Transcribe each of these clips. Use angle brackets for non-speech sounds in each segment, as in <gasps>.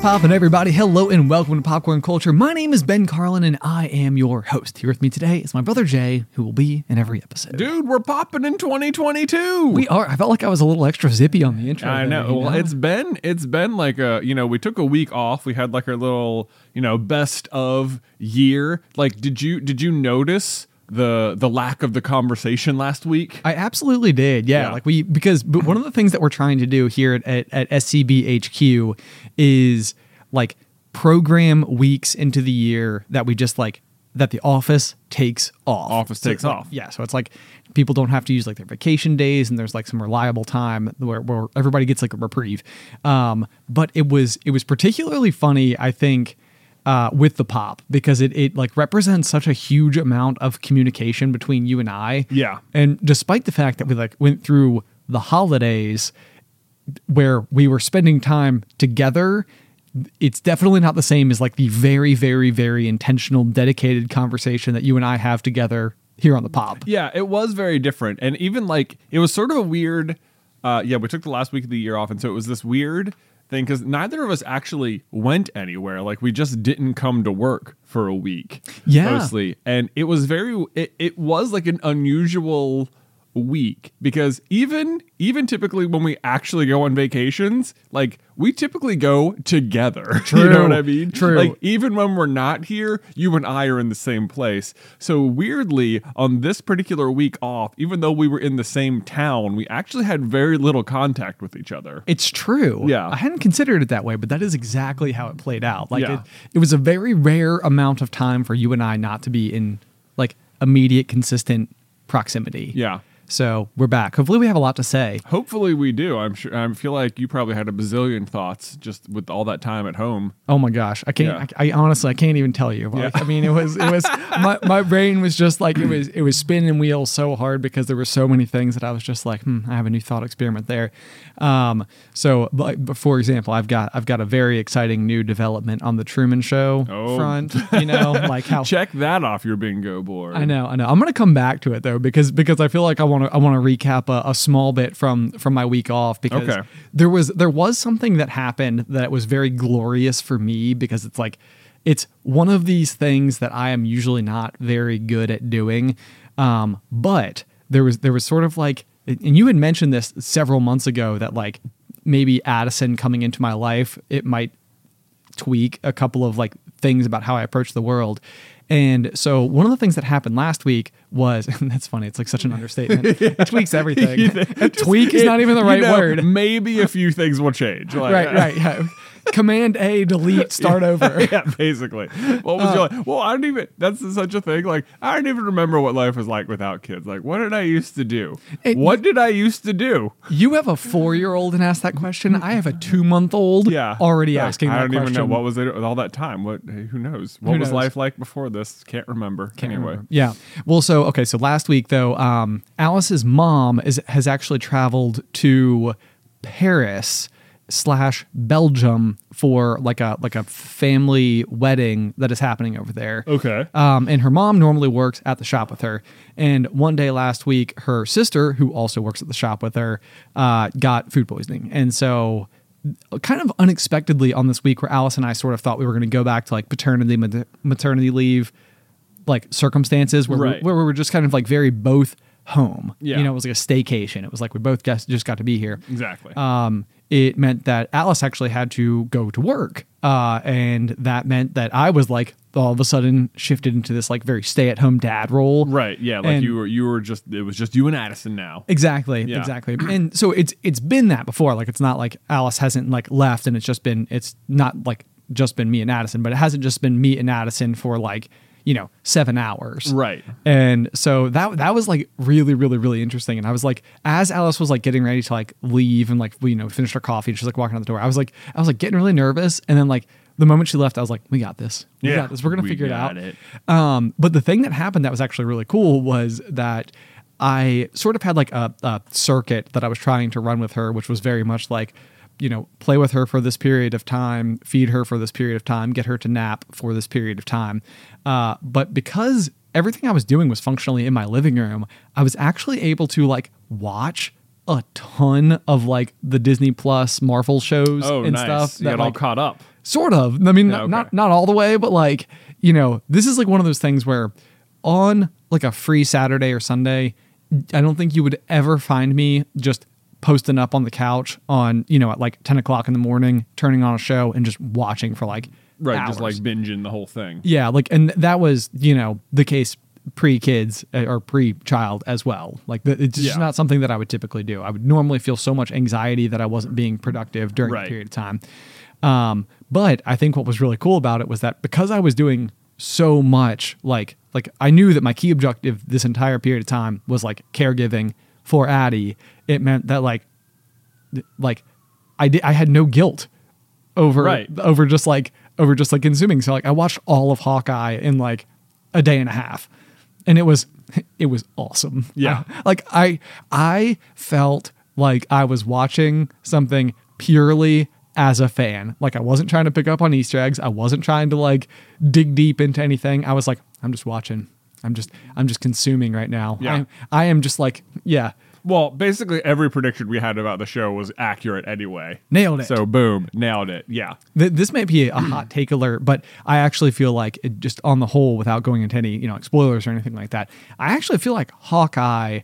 What's poppin', everybody? Hello and welcome to Popcorn Culture. My name is Ben Carlin and I am your host. Here with me today is my brother Jay, who will be in every episode. Dude, we're popping in 2022. We are. I felt like I was a little extra zippy on the intro. I know. Well, it's been it's been like a you know we took a week off. We had like our little you know best of year. Like, did you did you notice the the lack of the conversation last week? I absolutely did. Yeah, Yeah. like we because but one of the things that we're trying to do here at, at, at SCBHQ is like program weeks into the year that we just like that the office takes off. Office So takes like- off. Yeah, so it's like people don't have to use like their vacation days and there's like some reliable time where, where everybody gets like a reprieve. Um, but it was it was particularly funny, I think, uh, with the pop because it it like represents such a huge amount of communication between you and I. Yeah. And despite the fact that we like went through the holidays where we were spending time together, it's definitely not the same as like the very, very, very intentional, dedicated conversation that you and I have together here on the pop. Yeah, it was very different, and even like it was sort of a weird. Uh, yeah, we took the last week of the year off, and so it was this weird thing because neither of us actually went anywhere. Like we just didn't come to work for a week, Yeah. mostly, and it was very. It, it was like an unusual week because even even typically when we actually go on vacations like we typically go together true, <laughs> you know what i mean True. like even when we're not here, you and I are in the same place. So weirdly, on this particular week off, even though we were in the same town, we actually had very little contact with each other. It's true. Yeah. I hadn't considered it that way, but that is exactly how it played out. Like Yeah. it, it was a very rare amount of time for you and I not to be in like immediate, consistent proximity. Yeah. So we're back. Hopefully we have a lot to say. Hopefully we do. I'm sure I feel like you probably had a bazillion thoughts just with all that time at home. Oh my gosh, I can't. Yeah. I, I honestly, I can't even tell you. Like, Yeah. I mean, it was, it was. <laughs> my, my brain was just like it was. It was spinning wheels so hard because there were so many things that I was just like, hmm, I have a new thought experiment there. Um, so, like, but for example, I've got, I've got a very exciting new development on the Truman Show Oh. front. <laughs> You know, like how Check that off your bingo board. I know, I know. I'm gonna come back to it though because because I feel like I want to I want to recap a, a small bit from from my week off because Okay. there was there was something that happened that was very glorious for me because it's like it's one of these things that I am usually not very good at doing, um, but there was there was sort of like and you had mentioned this several months ago that like maybe Addison coming into my life it might tweak a couple of like things about how I approach the world. And so one of the things that happened last week was and <laughs> that's funny, it's like such an understatement. <laughs> It tweaks everything. <laughs> tweak is not even the you right know, word. Maybe a few things will change. Like, right, right. Yeah. <laughs> Command A, delete, start over. <laughs> yeah, basically. What was your like? Well, I don't even. That's such a thing. Like, I don't even remember what life was like without kids. Like, what did I used to do? It- what did I used to do? You have a four year old and ask that question. I have a two month old Yeah, already Yeah, asking I that don't question. even know what was it all that time. What? Who knows? What Who was knows? life like before this? Can't remember. Can't anyway, remember. Yeah. Well, so okay, so last week though, um, Alice's mom is has actually traveled to Paris slash Belgium for like a like a family wedding that is happening over there. Okay. Um, and her mom normally works at the shop with her. And one day last week, her sister, who also works at the shop with her, uh, got food poisoning. And so kind of unexpectedly on this week where Alice and I sort of thought we were going to go back to like paternity mat- maternity leave like circumstances where Right. we, where we were just kind of like very both home. Yeah. You know, it was like a staycation. It was like we both just just got to be here. Exactly. Um, it meant that Alice actually had to go to work, uh, and that meant that I was like all of a sudden shifted into this like very stay at home dad role. right. Yeah. Like and- you were you were just it was just you and Addison now. Exactly, Yeah. exactly. And so it's it's been that before. Like it's not like Alice hasn't like left and it's just been it's not like just been me and Addison, but it hasn't just been me and Addison for like, you know, 7 hours. Right. And so that that was like really really really interesting and I was like as Alice was like getting ready to like leave and like we you know finished her coffee and she's like walking out the door. I was like I was like getting really nervous and then like the moment she left I was like we got this. We Yeah, got this. We're to we figure it out. it. Um, but the thing that happened that was actually really cool was that I sort of had like a, a circuit that I was trying to run with her, which was very much like, you know, play with her for this period of time, feed her for this period of time, get her to nap for this period of time. Uh, but because everything I was doing was functionally in my living room, I was actually able to like watch a ton of like the Disney Plus Marvel shows Oh, and nice. stuff you got all caught up. Sort of. I mean, okay. not not all the way, but like you know, this is like one of those things where on like a free Saturday or Sunday, I don't think you would ever find me just posting up on the couch on you know at like ten o'clock in the morning, turning on a show and just watching for like Right. Just like binging the whole thing. yeah, like and that was you know the case pre kids or pre child as well. Like the, it's just Yeah. not something that I would typically do. I would normally feel so much anxiety that I wasn't being productive during Right. a period of time. Um, but I think what was really cool about it was that because I was doing so much, like like I knew that my key objective this entire period of time was like caregiving for Addie. It meant that like like I did I had no guilt over Right. over just like over just like consuming. So like I watched all of Hawkeye in like a day and a half. And it was <laughs> it was awesome. Yeah. I- <laughs> like I I felt like I was watching something purely as a fan. Like I wasn't trying to pick up on Easter eggs. I wasn't trying to like dig deep into anything. I was like, I'm just watching. I'm just I'm just consuming right now. Yeah. I'm, I am just like, yeah. Well, basically every prediction we had about the show was accurate anyway. Nailed it. So boom, nailed it. Yeah. Th- this may be a hot <clears throat> take alert, but I actually feel like it just on the whole, without going into any you know spoilers or anything like that, I actually feel like Hawkeye,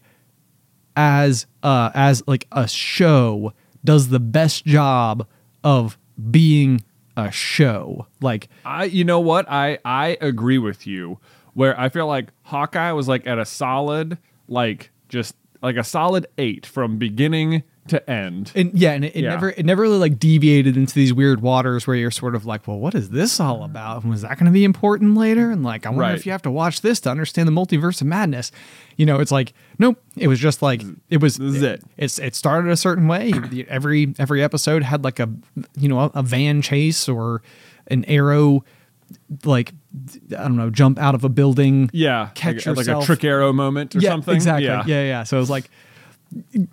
as uh as like a show, does the best job of being a show. Like I you know what? I I agree with you where I feel like Hawkeye was like at a solid like just like a solid 8 from beginning to end. and yeah, and it, it Yeah. never it never really like deviated into these weird waters where you're sort of like, well, what is this all about? And was that going to be important later? And like, I wonder Right. if you have to watch this to understand the multiverse of madness. You know, it's like, nope. It was just like it was. This is it. It's it started a certain way. every every episode had like a you know a, a van chase or an arrow, like I don't know, jump out of a building. yeah, catch like, like a trick arrow moment or yeah, something. exactly. Yeah. yeah, yeah. So it was like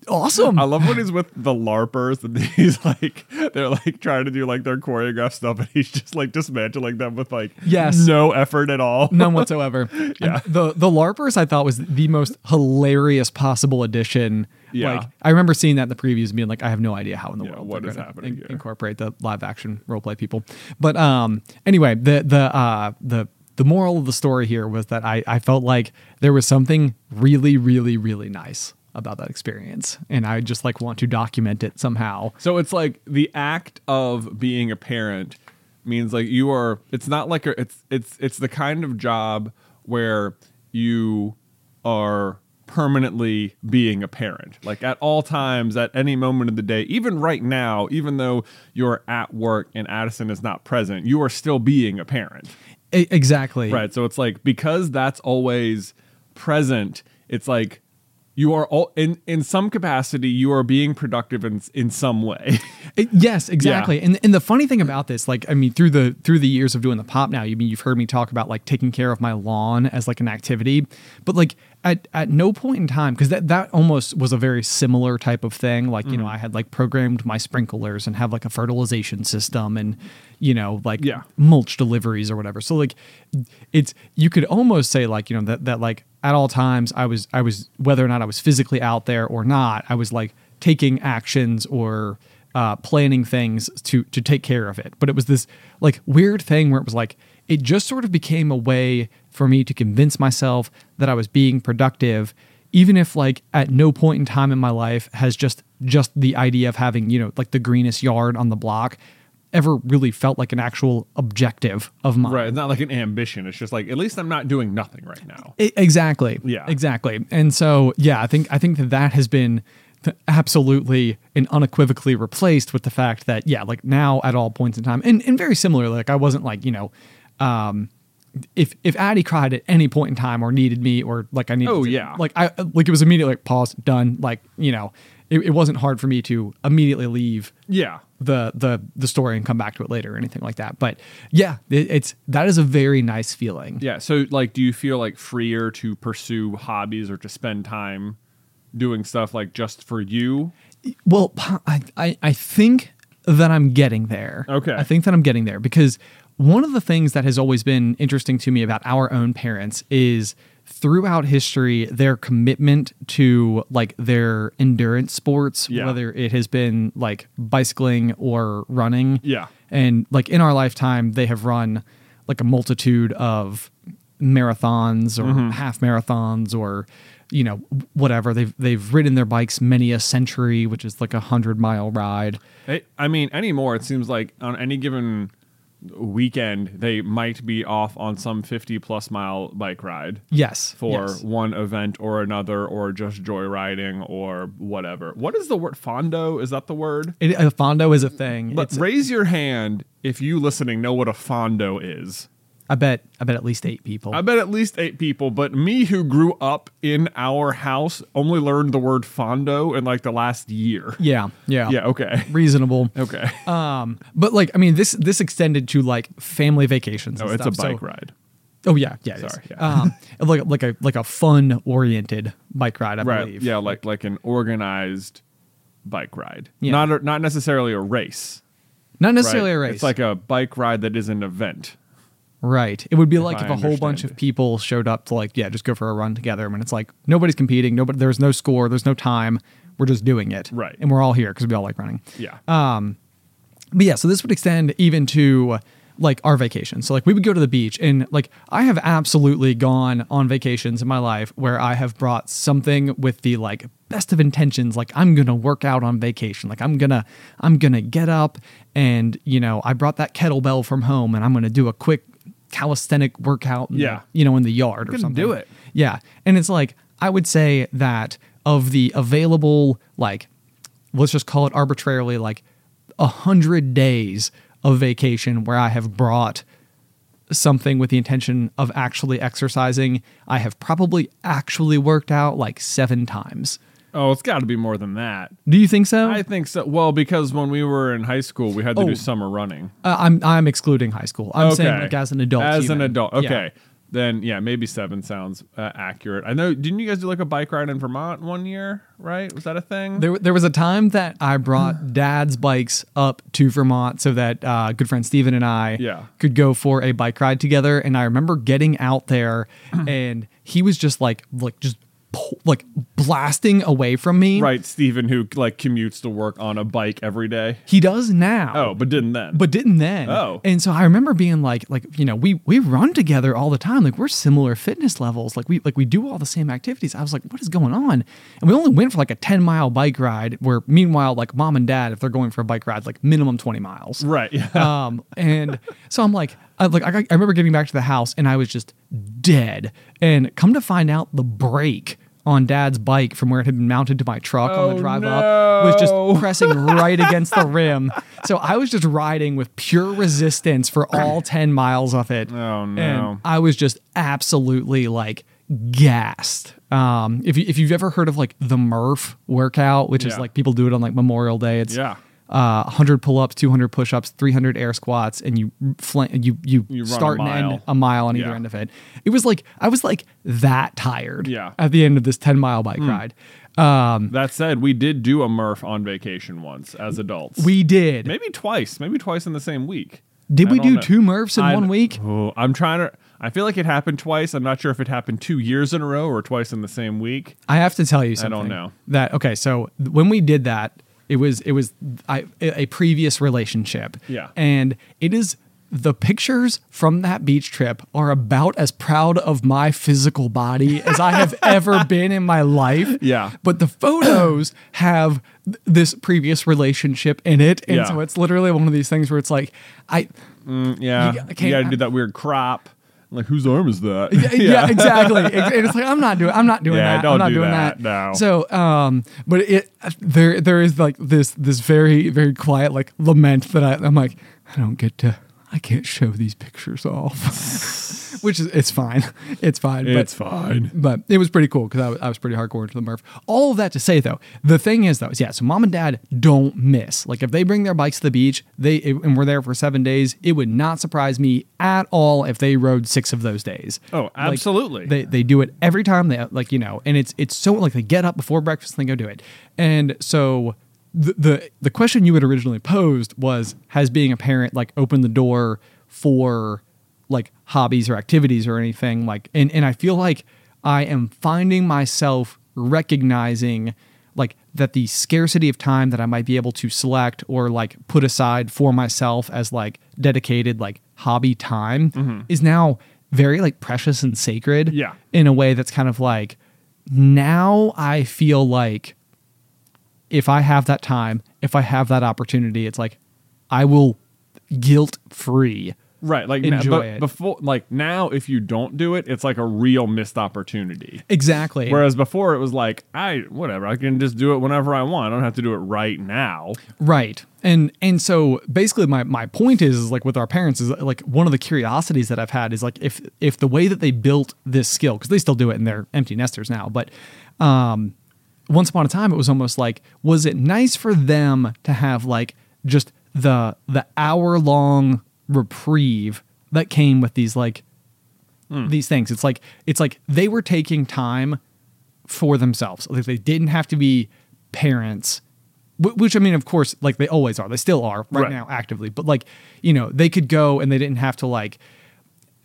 awesome. I love when he's with the LARPers and <laughs> he's like they're like trying to do like their choreographed stuff and he's just like dismantling them with like Yes. no effort at all. None whatsoever. <laughs> Yeah. And The the LARPers I thought was the most hilarious possible addition. Yeah. Like I remember seeing that in the previews and being like, I have no idea how in the Yeah, world what is happening in- incorporate the live action role play people. But um anyway, the the uh the the moral of the story here was that I, I felt like there was something really, really, really nice about that experience. And I just like want to document it somehow. So it's like the act of being a parent means like you are it's not like a, it's it's it's the kind of job where you are permanently being a parent. Like at all times at any moment of the day, even right now, even though you're at work and Addison is not present, you are still being a parent. Exactly. Right. So it's like because that's always present, it's like you are all in in some capacity you are being productive in in some way. <laughs> It- yes, exactly. And and the funny thing about this, like, I mean, through the through the years of doing the pop now, you mean you've heard me talk about like taking care of my lawn as like an activity, but like at at no point in time, because that that almost was a very similar type of thing. Like, you know, mm-hmm. I had like programmed my sprinklers and have like a fertilization system and you know like Yeah. mulch deliveries or whatever. So like it's you could almost say like, you know, that that like at all times I was I was whether or not I was physically out there or not, I was like taking actions or uh, planning things to to take care of it. But it was this like weird thing where it was like it just sort of became a way for me to convince myself that I was being productive, even if like at no point in time in my life has just just the idea of having you know like the greenest yard on the block ever really felt like an actual objective of mine. Right. It's not like an ambition. It's just like at least I'm not doing nothing right now. I- exactly. Yeah. Exactly. And so, yeah, I think I think that that has been absolutely and unequivocally replaced with the fact that yeah, like now at all points in time, and and very similarly, like I wasn't like you know, um, if if Addie cried at any point in time or needed me or like I needed, Oh, to- yeah. like I like it was immediately like pause, done, like you know, it, it wasn't hard for me to immediately leave Yeah. The the the story and come back to it later or anything like that. But yeah, it, it's that is a very nice feeling. Yeah. So, like, do you feel like freer to pursue hobbies or to spend time doing stuff like just for you? Well, I, I I think that I'm getting there. Okay. I think that I'm getting there because one of the things that has always been interesting to me about our own parents is throughout history their commitment to like their endurance sports Yeah. whether it has been like bicycling or running Yeah. and like in our lifetime they have run like a multitude of marathons or Mm-hmm. half marathons or you know whatever they've they've ridden their bikes many a century which is like a hundred mile ride I mean, anymore, it seems like on any given weekend, they might be off on some 50 plus mile bike ride yes for yes. one event or another, or just joyriding or whatever. What is the word? Fondo? Is that the word? It, a fondo is a thing But it's raise your hand if you listening know what a fondo is. I bet i bet at least eight people I bet at least eight people, but me who grew up in our house only learned the word fondo in like the last year. yeah yeah Yeah, okay. reasonable Okay. <laughs> um but like i mean this this extended to like family vacations No, and it's a bike So- ride. oh yeah yeah. Sorry, yeah. um <laughs> like like a like a fun oriented bike ride i Right. believe Yeah, like like an organized bike ride. Yeah. Not a, not necessarily a race. not necessarily right? a race It's like a bike ride that is an event. Right. It would be like I if a whole bunch of people showed up to like, yeah, just go for a run together. And it's like nobody's competing. Nobody. There's no score. There's no time. We're just doing it. Right. And we're all here because we all like running. Yeah. Um, But yeah, so this would extend even to like our vacation. So like we would go to the beach and like I have absolutely gone on vacations in my life where I have brought something with the like best of intentions like I'm going to work out on vacation. Like I'm going to I'm going to get up and you know, I brought that kettlebell from home and I'm going to do a quick calisthenic workout in the- Yeah. you know in the yard or something. do it. Yeah. And it's like I would say that of the available like let's just call it arbitrarily like a hundred days of vacation where I have brought something with the intention of actually exercising, I have probably actually worked out like seven times. Oh, it's got to be more than that. Do you think so? I think so. Well, because when we were in high school, we had to Oh. do summer running. Uh, I'm I'm excluding high school. I'm saying like as an adult. As even. an adult, Yeah. okay. Then yeah, maybe seven sounds uh, accurate. I know. Didn't you guys do like a bike ride in Vermont one year? Right? Was that a thing? There, there was a time that I brought <sighs> dad's bikes up to Vermont so that uh, good friend Steven and I Yeah. could go for a bike ride together. And I remember getting out there <clears throat> and he was just like, like just po- like blasting away from me. right, Stephen, who like commutes to work on a bike every day. He does now. Oh, but didn't then. but didn't then. Oh. And so I remember being like, like you know, we we run together all the time. Like we're similar fitness levels. Like we like we do all the same activities. I was like, what is going on? And we only went for like a ten mile bike ride. Where meanwhile, like mom and dad, if they're going for a bike ride, like minimum twenty miles. right. Yeah. <laughs> Um, and so I'm like, I, like I, I remember getting back to the house and I was just dead. And come to find out, the brake on Dad's bike from where it had been mounted to my truck on Oh, the drive up was just pressing right <laughs> against the rim. So I was just riding with pure resistance for all <clears throat> 10 miles of it. Oh, no. And I was just absolutely like gassed. Um, if you, if you've ever heard of like the Murph workout, which is like people do it on like Memorial Day, it's Yeah. Uh, 100 pull-ups, 200 push-ups, 300 air squats, and you fl- you you, You start and end a mile on either Yeah. end of it. It was like I was like that tired. Yeah. At the end of this 10 mile bike ride, um, that said, we did do a Murph on vacation once as adults. we did. maybe twice, maybe twice in the same week. Did I we don't know. two Murphs in I- one week? Oh, I'm trying to. I feel like it happened twice. I'm not sure if it happened two years in a row or twice in the same week. I have to tell you something. I don't know. That okay, so when we did that, It was it was I, a previous relationship. Yeah. and it is the pictures from that beach trip are about as proud of my physical body as I have <laughs> ever been in my life. Yeah. But the photos have this previous relationship in it. And Yeah. so it's literally one of these things where it's like, I, mm, Yeah, You- you, I can't- got to do that weird crop. Like, whose arm is that? yeah, <laughs> exactly. Ex- it's like I'm not doing. I'm not doing Yeah, that. don't I'm not do doing that, that. no. So, um, but it there there is like this this very very quiet like lament that I I'm like I don't get to I can't show these pictures off, <laughs> which is it's fine. <laughs> It's fine. but- It's fine. but it was pretty cool because I was, I was pretty hardcore into the Murph. All of that to say though, the thing is though, is yeah, so mom and dad don't miss. Like if they bring their bikes to the beach, they and we're there for seven days, it would not surprise me at all if they rode six of those days. Oh, Like, absolutely. they they do it every time they like you know, and it's it's so like they get up before breakfast and they go do it, and so. The, the the question you had originally posed was has being a parent like opened the door for like hobbies or activities or anything like and and I feel like I am finding myself recognizing like that the scarcity of time that I might be able to select or like put aside for myself as like dedicated like hobby time mm-hmm. is now very like precious and sacred Yeah. in a way that's kind of like now I feel like if I have that time, if I have that opportunity, it's like I will guilt free. Right, like Enjoy but it. before, like now, if you don't do it, it's like a real missed opportunity. Exactly. Whereas before, it was like, I whatever, I can just do it whenever I want. I don't have to do it right now. Right. And and so basically my my point is, is like with our parents is like one of the curiosities that I've had is like if if the way that they built this skill because they still do it and they're empty nesters now, but um once upon a time it was almost like was it nice for them to have like just the the hour long reprieve that came with these like hmm. these things. It's like it's like they were taking time for themselves. Like they didn't have to be parents, which I mean, of course, like they always are. They still are right, Right. now actively, but like you know, they could go and they didn't have to like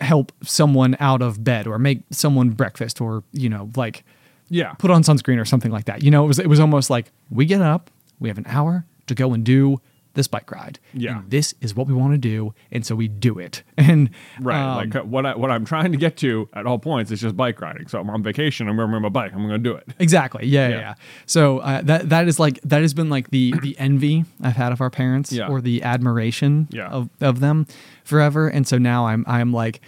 help someone out of bed or make someone breakfast or you know like Yeah, put on sunscreen or something like that. You know, it was it was almost like we get up, we have an hour to go and do this bike ride. Yeah. And this is what we want to do, and so we do it. <laughs> And right. um, like what I, what I'm trying to get to at all points is just bike riding. So I'm on vacation. I'm going to bring my bike. I'm going to do it. Exactly. Yeah, yeah. Yeah. yeah. So uh, that that is like that has been like the the <clears throat> envy I've had of our parents, Yeah. or the admiration Yeah. of of them forever. And so now I'm I'm like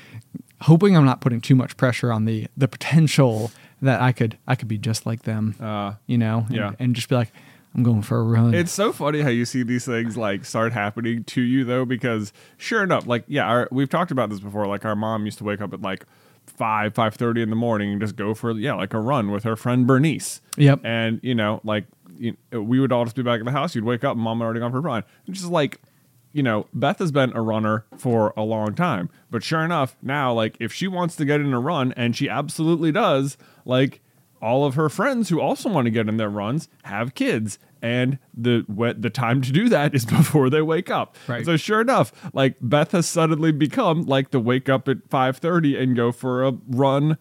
hoping I'm not putting too much pressure on the the potential that I could I could be just like them. Uh, you know, and, yeah. and just be like, I'm going for a run. It's so funny how you see these things like start happening to you though, because sure enough, like yeah, our, we've talked about this before. Like our mom used to wake up at like five, five thirty in the morning and just go for yeah, like a run with her friend Bernice. Yep. And you know, like you we would all just be back at the house. You'd wake up, and mom had already gone for a run. And just like you know, Beth has been a runner for a long time, but sure enough, now like if she wants to get in a run, and she absolutely does, like all of her friends who also want to get in their runs have kids and the what the time to do that is <laughs> before they wake up. Right. so sure enough like beth has suddenly become like the wake up at 5.30 and go for a run.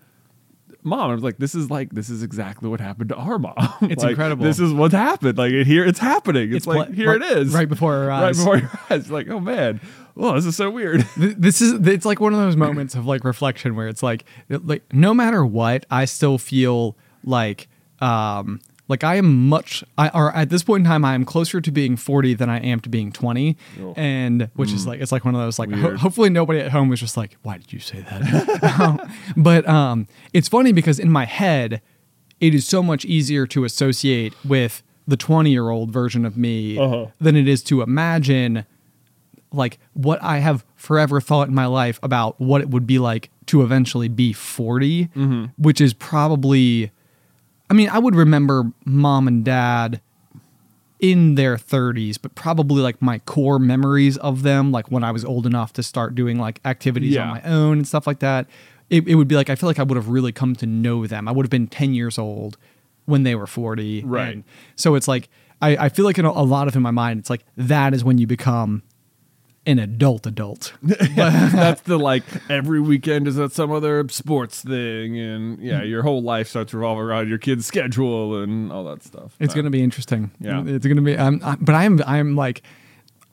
Mom i was like this is like this is exactly what happened to our mom. <laughs> It's Like, incredible. this is what's happened. Like it, here it's happening. It's, It's like pla- here right- it is. right before our right before your <laughs> eyes. Like oh man. Oh this is so weird. This is it's like one of those moments of like reflection where it's like like no matter what i still feel like um like i am much i or at this point in time i am closer to being 40 than i am to being 20 Oh. and which is like it's like one of those like ho- hopefully nobody at home was just like why did you say that Um, <laughs> but um it's funny because in my head it is so much easier to associate with the 20 year old version of me Uh-huh. than it is to imagine like what I have forever thought in my life about what it would be like to eventually be 40, Mm-hmm. which is probably, I mean, I would remember mom and dad in their 30s, but probably like my core memories of them, like when I was old enough to start doing like activities on my own and stuff like that. It, it would be like, I feel like I would have really come to know them. I would have been 10 years old when they were 40. Right. And so it's like, I, I feel like in a, a lot of in my mind, it's like that is when you become an adult adult. <laughs> That's the like every weekend is at some other sports thing, and yeah, your whole life starts revolving around your kid's schedule and all that stuff. It's going to be interesting. Yeah. it's going to be. Um, I, but I'm I'm like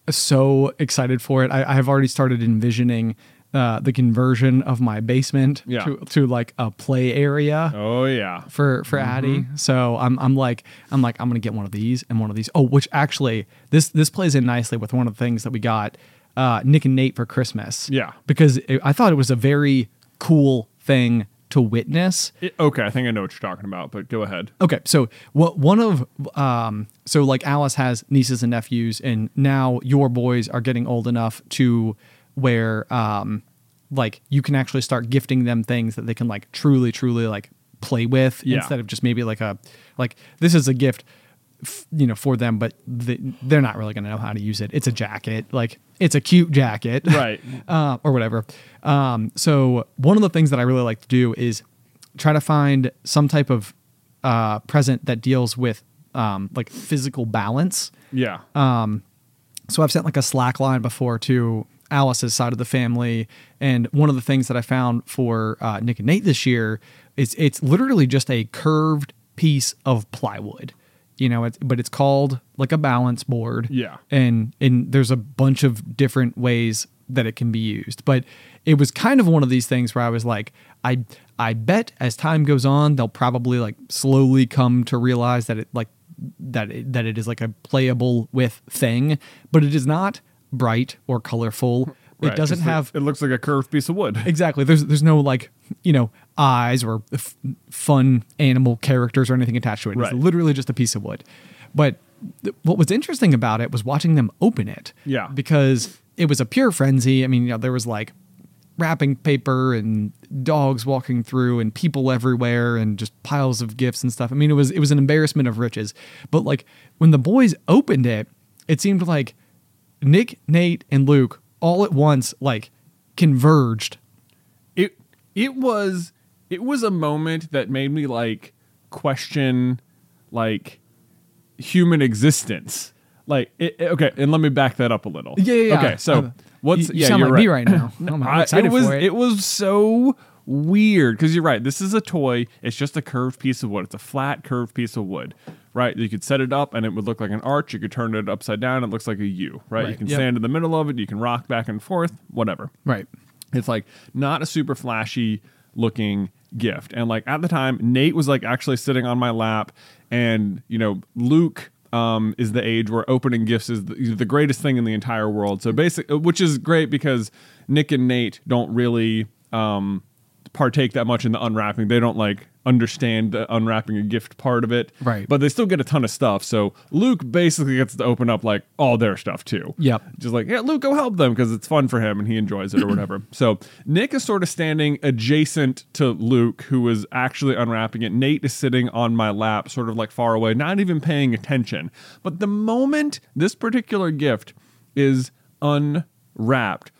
so excited for it. I, I have already started envisioning uh, the conversion of my basement Yeah. to, to like a play area. Oh yeah, for for Addie. So I'm I'm like I'm like I'm gonna get one of these and one of these. Oh, which actually this this plays in nicely with one of the things that we got uh, Nick and Nate for Christmas. Yeah. because it, I thought it was a very cool thing to witness. It- okay. I think I know what you're talking about, but go ahead. Okay, so what one of um so like Alice has nieces and nephews, and now your boys are getting old enough to where um like you can actually start gifting them things that they can like truly truly like play with Yeah. instead of just maybe like a like this is a gift you know for them but they, they're not really going to know how to use it it's a jacket like it's a cute jacket Right. <laughs> uh, or whatever. Um, so one of the things that I really like to do is try to find some type of uh, present that deals with um, like physical balance. Yeah. So I've sent like a slack line before to Alice's side of the family, and one of the things that I found for uh, Nick and Nate this year is it's literally just a curved piece of plywood. You know, it's, but it's called like a balance board. Yeah. and and there's a bunch of different ways that it can be used. But it was kind of one of these things where I was like, I I bet as time goes on, they'll probably like slowly come to realize that it like that it, that it is like a playable with thing, but it is not bright or colorful. It doesn't It's like- have it looks like a curved piece of wood. exactly. There's there's no like you know eyes or f- fun animal characters or anything attached to it. Right. It's literally just a piece of wood. But th- what was interesting about it was watching them open it. Yeah. Because it was a pure frenzy. I mean, you know, there was like wrapping paper and dogs walking through and people everywhere and just piles of gifts and stuff. I mean, it was it was an embarrassment of riches. But like when the boys opened it, it seemed like Nick, Nate, and Luke all at once like converged it it was it was a moment that made me like question like human existence like it, it- okay and let me back that up a little Yeah, yeah, yeah. okay so Uh, what's you- you yeah sound you're like me right, right now. <laughs> I'm I- excited it was for it. was so weird because you're right this is a toy it's just a curved piece of wood it's a flat curved piece of wood right you could set it up and it would look like an arch you could turn it upside down it looks like a u right, you Right, can yep. stand in the middle of it you can rock back and forth whatever Right. it's like not a super flashy looking gift. And like at the time, Nate was like actually sitting on my lap, and you know, Luke um, is the age where opening gifts is the, the greatest thing in the entire world. So basic, which is great because Nick and Nate don't really um, partake that much in the unwrapping. They don't like understand the unwrapping a gift part of it. Right. But they still get a ton of stuff. So Luke basically gets to open up like all their stuff too. Yep. Just like, yeah, Luke, go help them because it's fun for him and he enjoys it or whatever. <clears throat> so Nick is sort of standing adjacent to Luke, who is actually unwrapping it. Nate is sitting on my lap, sort of like far away, not even paying attention. But the moment this particular gift is unwrapped,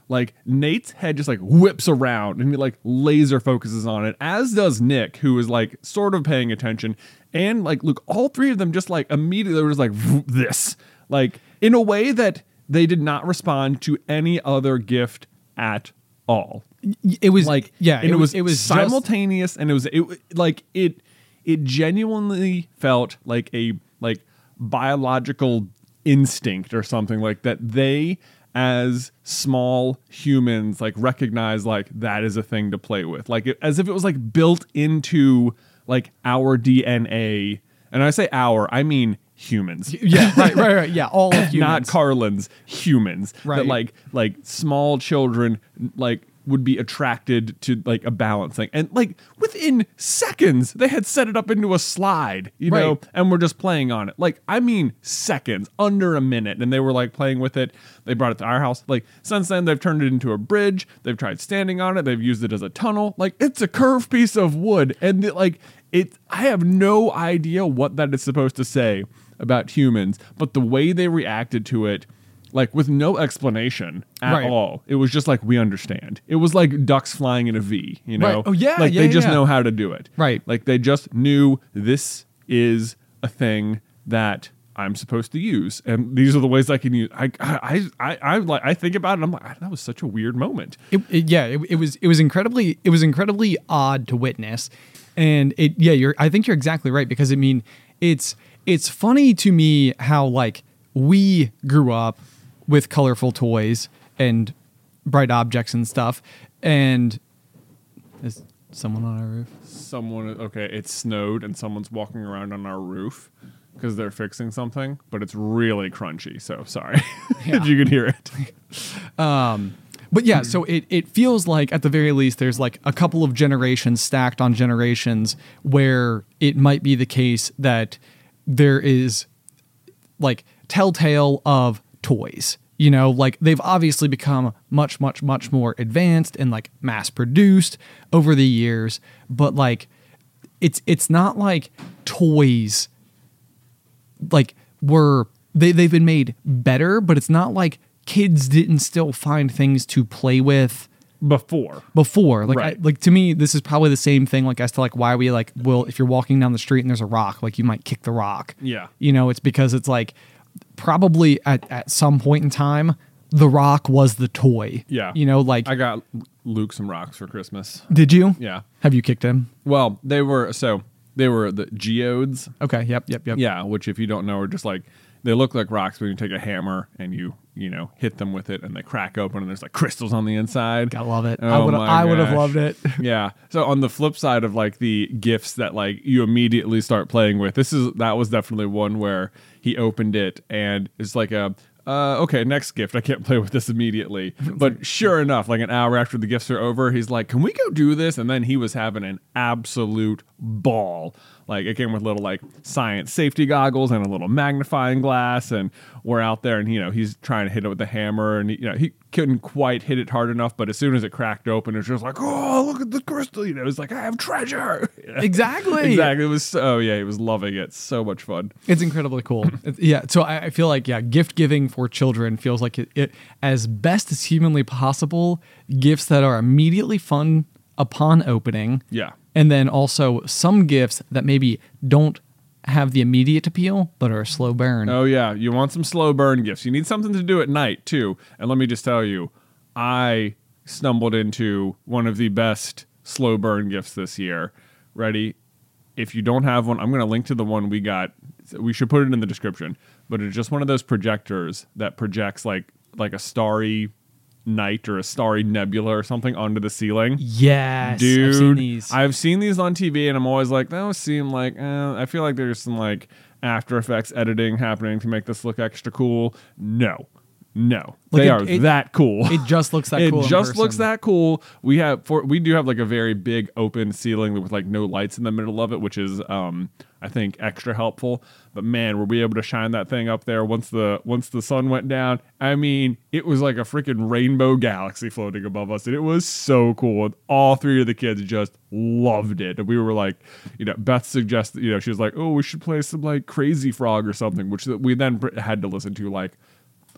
like Nate's head just like whips around and he like laser focuses on it, as does Nick, who is like sort of paying attention. And like Luke, all three of them just like immediately were just like this, like in a way that they did not respond to any other gift at all. It was Like yeah, and it, was it was just- simultaneous, and it was it like it it genuinely felt like a like biological instinct or something like that. They as small humans like recognize like that is a thing to play with like it, as if it was like built into like our dna and i say our i mean humans yeah, right, right, right. Yeah, all of <laughs> humans. not Carlin's humans Right. that like like small children like would be attracted to like a balance thing. And like within seconds they had set it up into a slide you know and we're just playing on it. Like i mean seconds under a minute and they were like playing with it. They brought it to our house. Like since then they've turned it into a bridge. They've tried standing on it. They've used it as a tunnel. Like it's a curved piece of wood and it, like it i have no idea what that is supposed to say about humans but the way they reacted to it like with no explanation at Right. all. It was just like we understand. It was like ducks flying in a V, you know? Right. Oh, yeah, Like yeah, they yeah, just yeah. know how to do it. Right. Like they just knew this is a thing that I'm supposed to use, and these are the ways I can use. I I I I, like I think about it. I'm like ah, that was such a weird moment. It, it- yeah, it, it was it was incredibly it was incredibly odd to witness, and it yeah you're I think you're exactly right because I mean it's it's funny to me how like we grew up with colorful toys and bright objects and stuff, and is someone on our roof? Someone okay, it snowed and someone's walking around on our roof because they're fixing something, but it's really crunchy. So sorry <laughs> Yeah. if you could hear it. <laughs> Um, but yeah, so it, it feels like at the very least there's like a couple of generations stacked on generations where it might be the case that there is like telltale of toys. You know, like they've obviously become much, much, much more advanced and like mass produced over the years, but like it's it's not like toys like were they they've been made better, but it's not like kids didn't still find things to play with Before. before. Like I, like to me, this is probably the same thing. Like as to like why we like will if you're walking down the street and there's a rock, like you might kick the rock. Yeah. you know, it's because it's like probably at at some point in time the rock was the toy. Yeah. you know, like I got Luke some rocks for Christmas. did you? Yeah. Have you kicked him? Well, they were so they were the geodes. Okay. Yep. Yep. Yep. Yeah, which if you don't know are just like they look like rocks when you take a hammer and you you know hit them with it and they crack open and there's like crystals on the inside. I love it. Oh I Oh would I would have loved it. <laughs> yeah. So on the flip side of like the gifts that like you immediately start playing with, this is that was definitely one where he opened it and it's like a uh, okay, next gift. I can't <laughs> play with this immediately. <laughs> But sure enough, like an hour after the gifts are over, he's like, Can we go do this? And then he was having an absolute ball. Like it came with little like science safety goggles and a little magnifying glass, and we're out there, and you know he's trying to hit it with the hammer, and you know he couldn't quite hit it hard enough, but as soon as it cracked open, it was just like, oh, look at the crystal, you know, it's like I have treasure. <laughs> Exactly. exactly. It was so, oh yeah, he was loving it. So much fun. It's incredibly cool. <laughs> It's- yeah. So I, I feel like yeah, gift giving for children feels like it, it as best as humanly possible. Gifts that are immediately fun upon opening. Yeah. And then also some gifts that maybe don't have the immediate appeal, but are a slow burn. Oh yeah, you want some slow burn gifts. You need something to do at night too. And let me just tell you, I stumbled into one of the best slow burn gifts this year. Ready? If you don't have one, I'm going to link to the one we got. We should put it in the description. But it's just one of those projectors that projects like like a starry night or a starry nebula or something onto the ceiling. Yes, Dude, I've seen these. I've seen these on TV, and I'm always like, those seem like. Eh, I feel like there's some like After Effects editing happening to make this look extra cool. No, no, Like, they it- are it- that cool. it just looks that <laughs> it cool just looks that cool. We have for we do have like a very big open ceiling with like no lights in the middle of it, which is um I think extra helpful. But man, were we able to shine that thing up there once the once the sun went down? I mean, it was like a freaking rainbow galaxy floating above us, and it was so cool. And all three of the kids just loved it. And we were like, you know, Beth suggested, you know, she was like, oh, we should play some like Crazy Frog or something, which we then had to listen to like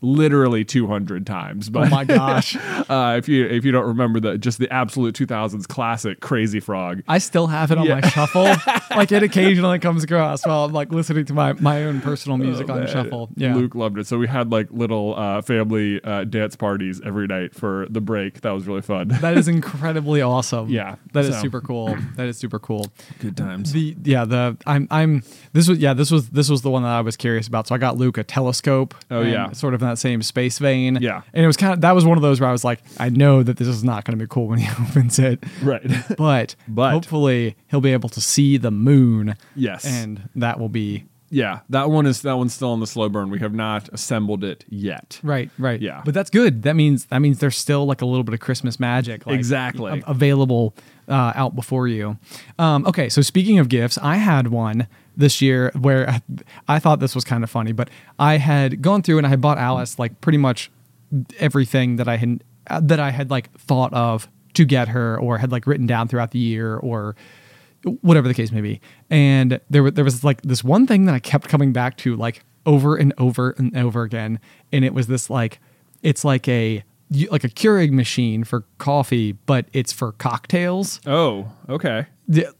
literally 200 times but oh my <laughs> gosh. uh, if you if you don't remember the just the absolute 2000s classic Crazy Frog. I still have it on Yeah. my shuffle. <laughs> like it occasionally comes across while I'm like listening to my, my own personal music on Man, shuffle. Yeah. Luke loved it. So we had like little uh, family uh, dance parties every night for the break. That was really fun. That is <laughs> incredibly awesome. Yeah, That is so- super cool. That is super cool. Good times. The yeah, the I'm I'm this was yeah, this was this was the one that I was curious about. So I got Luke a telescope. Oh, yeah. Sort of in that same space vein. Yeah. And it was kind of that was one of those where I was like, I know that this is not gonna be cool when he <laughs> opens it. right. <laughs> But, But- hopefully he'll be able to see the moon. Yes. And that will be yeah, that one is that one's still on the slow burn. We have not assembled it yet. Right, right. Yeah. But that's good. That means that means there's still like a little bit of Christmas magic like, Exactly. a- available uh, out before you. Um, okay, so speaking of gifts, I had one this year where I, I thought this was kind of funny, but I had gone through and I had bought Alice like pretty much everything that I had that I had like thought of to get her or had like written down throughout the year or whatever the case may be. And there there was like this one thing that I kept coming back to like over and over and over again, and it was this like it's like a like a Keurig machine for coffee, but it's for cocktails. Oh, okay.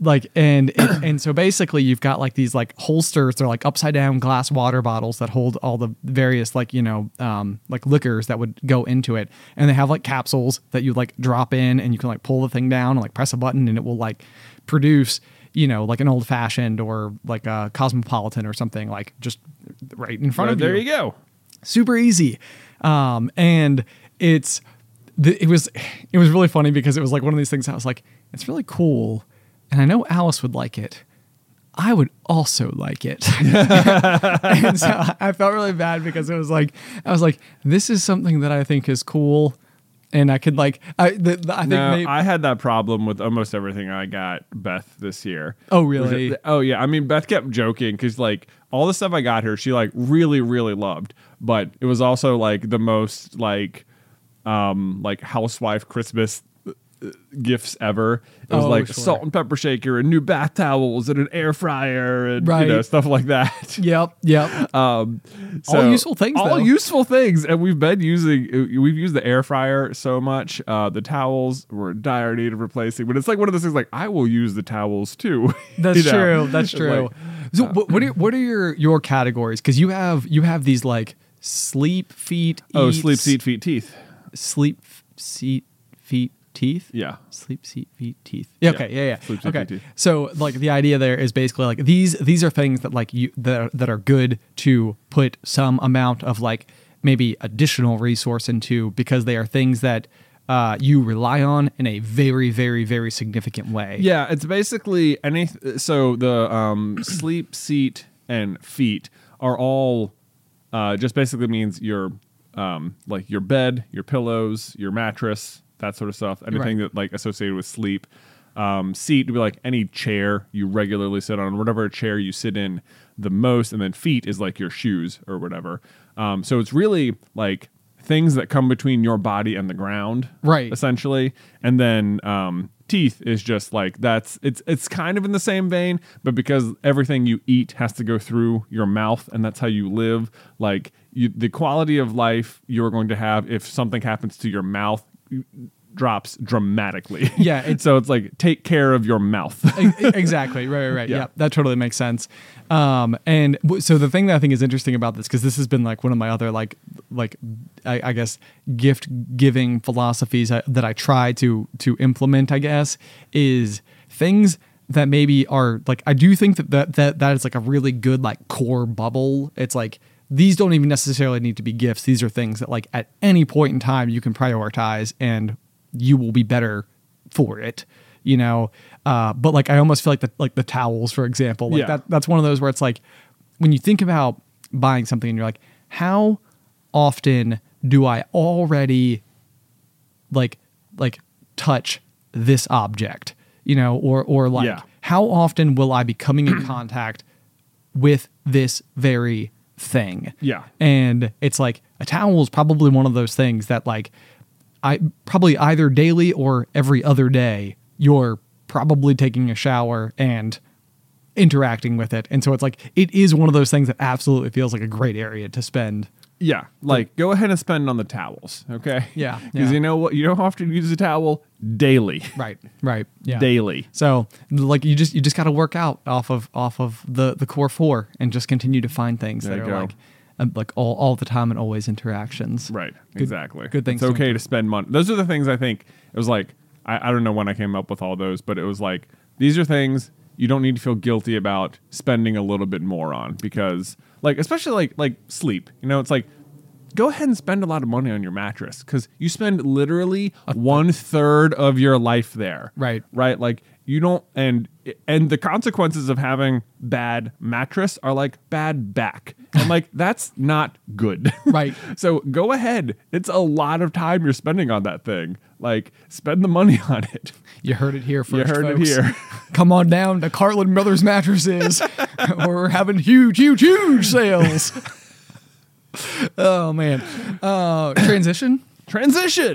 Like and and, <coughs> and so basically you've got like these like holsters they're like upside down glass water bottles that hold all the various like you know um like liquors that would go into it and they have like capsules that you like drop in and you can like pull the thing down and like press a button and it will like produce you know like an old fashioned or like a cosmopolitan or something like just right in front Right, of you. there you go. super easy um and it's the, it was <sighs> it was really funny because it was like one of these things i was like it's really cool and i know alice would like it i would also like it <laughs> and so i felt really bad because it was like i was like this is something that i think is cool and i could like i the, the- i think No, maybe, I had that problem with almost everything I got Beth this year. Oh, really? it- oh yeah. I mean, Beth kept joking because like all the stuff I got her, she like really really loved, but it was also like the most like um like housewife Christmas uh, gifts ever. It was Oh, like sure. salt and pepper shaker and new bath towels and an air fryer and Right. you know stuff like that. <laughs> yep yep Um, All useful things, All though. useful things, and we've been using. uh, We've used the air fryer so much. Uh, the towels were in dire need of replacing, but it's like one of those things. Like I will use the towels too. <laughs> That's You know? true. That's <laughs> true. like, so what, what are what are your your categories? Because you have you have these like sleep, feet, oh, sleep, seat, feet, teeth. Sleep, seat, feet, teeth. Yeah. Sleep, seat, feet, teeth. Yeah. Okay. Yeah. Yeah. Sleep, seat, okay. feet, teeth. So like the idea there is basically like these these are things that like you that are, that are good to put some amount of like maybe additional resource into because they are things that uh, you rely on in a very very very significant way. Yeah, it's basically any. So the um, sleep, seat, and feet are all uh, just basically means your um, like your bed, your pillows, your mattress, that sort of stuff. Anything that like associated with sleep. Um, seat would be like any chair you regularly sit on, whatever chair you sit in the most, and then feet is like your shoes or whatever. Um, so it's really like things that come between your body and the ground, Right. Essentially, and then um, teeth is just like that's it's it's kind of in the same vein, but because everything you eat has to go through your mouth, and that's how you live. Like you, the quality of life you're going to have if something happens to your mouth drops dramatically. <laughs> Yeah, it's- so it's like take care of your mouth. Exactly right right right Yeah. yeah. that totally makes sense um and w- so the thing that i think is interesting about this because this has been like one of my other like like i, I guess gift giving philosophies I, that i try to to implement i guess is things that maybe are like i do think that that that, that is like a really good like core bubble it's like these don't even necessarily need to be gifts these are things that like at any point in time you can prioritize and you will be better for it you know uh, but like i almost feel like the like the towels for example like Yeah. that that's one of those where it's like when you think about buying something and you're like how often do i already like like touch this object you know or or like Yeah. how often will i be coming in <clears throat> contact with this very thing Yeah. and it's like a towel is probably one of those things that like I probably either daily or every other day you're probably taking a shower and interacting with it. And so it's like it is one of those things that absolutely feels like a great area to spend. Yeah, like go ahead and spend on the towels, okay? Yeah, because yeah. you know what? You don't often use a towel daily, Right. Right. Yeah. daily. So like you just you just got to work out off of off of the the core four and just continue to find things There that are go. like um, like all all the time and always interactions. Right, Good- exactly. good things It's okay to spend money. Those are the things I think it was like. I, I don't know when I came up with all those, but it was like these are things you don't need to feel guilty about spending a little bit more on because, like, especially like like sleep. You know, it's like go ahead and spend a lot of money on your mattress because you spend literally one third of your life there. Right. Right. Like you don't and and the consequences of having bad mattress are like bad back. And like <laughs> that's not good. <laughs> Right. so go ahead. It's a lot of time you're spending on that thing. Like spend the money on it. You heard it here first. You heard it here. <laughs> Come on down to Carlin Brothers Mattresses. We're having huge, huge, huge sales. oh man. Uh, transition. Transition.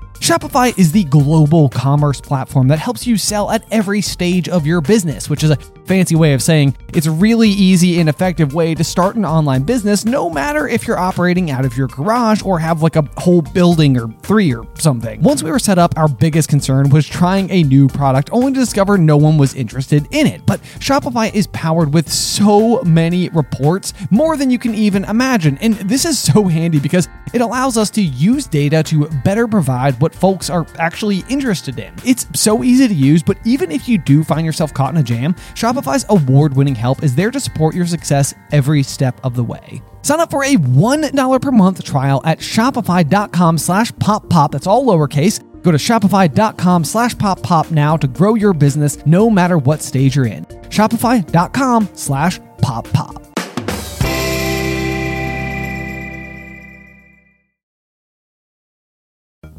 Shopify is the global commerce platform that helps you sell at every stage of your business, which is a fancy way of saying it's a really easy and effective way to start an online business, no matter if you're operating out of your garage or have like a whole building or three or something. Once we were set up, our biggest concern was trying a new product, only to discover no one was interested in it. But Shopify is powered with so many reports, more than you can even imagine. And this is so handy because it allows us to use data to better provide what folks are actually interested in. It's so easy to use, but even if you do find yourself caught in a jam, Shopify's award winning help is there to support your success every step of the way. Sign up for a $1 per month trial at shopify.com slash pop pop. That's all lowercase. Go to shopify.com slash pop pop now to grow your business no matter what stage you're in. Shopify.com slash pop pop.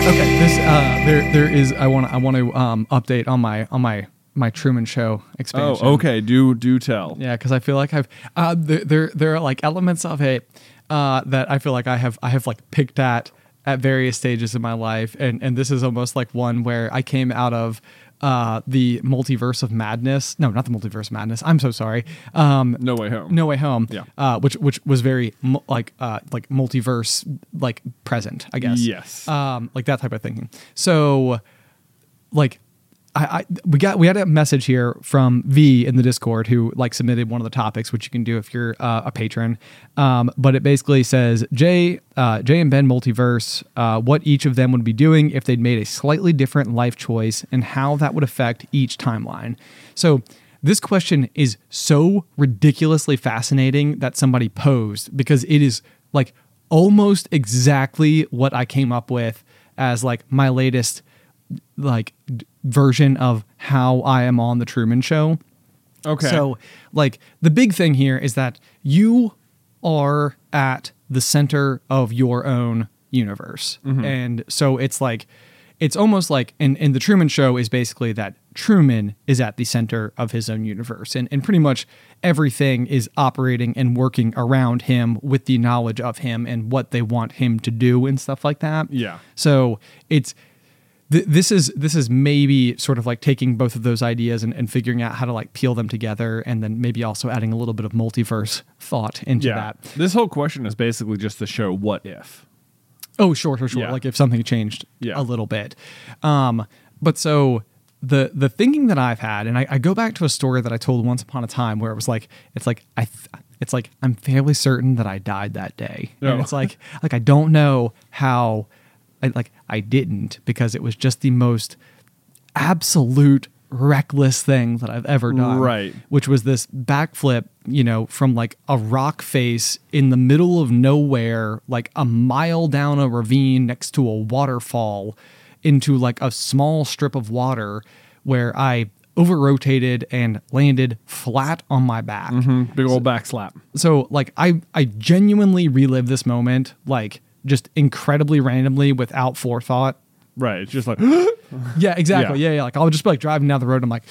Okay, this uh, there there is I want I want to um update on my on my my Truman Show expansion. Oh, okay. Do do tell. Yeah, because I feel like I've uh there there there are like elements of it uh that I feel like I have I have like picked at at various stages in my life, and and this is almost like one where I came out of uh the multiverse of madness no not the multiverse of madness i'm so sorry um No Way Home. no way home Yeah. uh which which was very mu- like uh like multiverse like present i guess Yes. um like that type of thinking so like I, I we got we had a message here from V in the Discord who like submitted one of the topics, which you can do if you're uh, a patron. Um, but it basically says Jay, uh, Jay and Ben multiverse, uh, what each of them would be doing if they'd made a slightly different life choice and how that would affect each timeline. So this question is so ridiculously fascinating that somebody posed because it is like almost exactly what I came up with as like my latest like version of how I am on the Truman Show. Okay. So, like, the big thing here is that you are at the center of your own universe. Mm-hmm. And so it's like, it's almost like, and, and the Truman Show is basically that Truman is at the center of his own universe. And, and pretty much everything is operating and working around him with the knowledge of him and what they want him to do and stuff like that. Yeah. So it's, th- this is this is maybe sort of like taking both of those ideas and, and figuring out how to like peel them together and then maybe also adding a little bit of multiverse thought into yeah. that This whole question is basically just to show what if. oh sure sure sure Yeah. like if something changed Yeah. a little bit um but so the the thinking that i've had and I, I go back to a story that i told once upon a time where it was like it's like i th- it's like i'm fairly certain that i died that day Oh. and it's like like i don't know how I, like i didn't because it was just the most absolute reckless thing that I've ever done. Right. Which was this backflip, you know, from like a rock face in the middle of nowhere, like a mile down a ravine next to a waterfall into like a small strip of water where I over rotated and landed flat on my back mm-hmm. Big old back slap. so like I I genuinely relived this moment like just incredibly randomly without forethought. Right. It's just like <gasps> Yeah, exactly. Yeah. Yeah, yeah. Like I'll just be like driving down the road. And I'm like,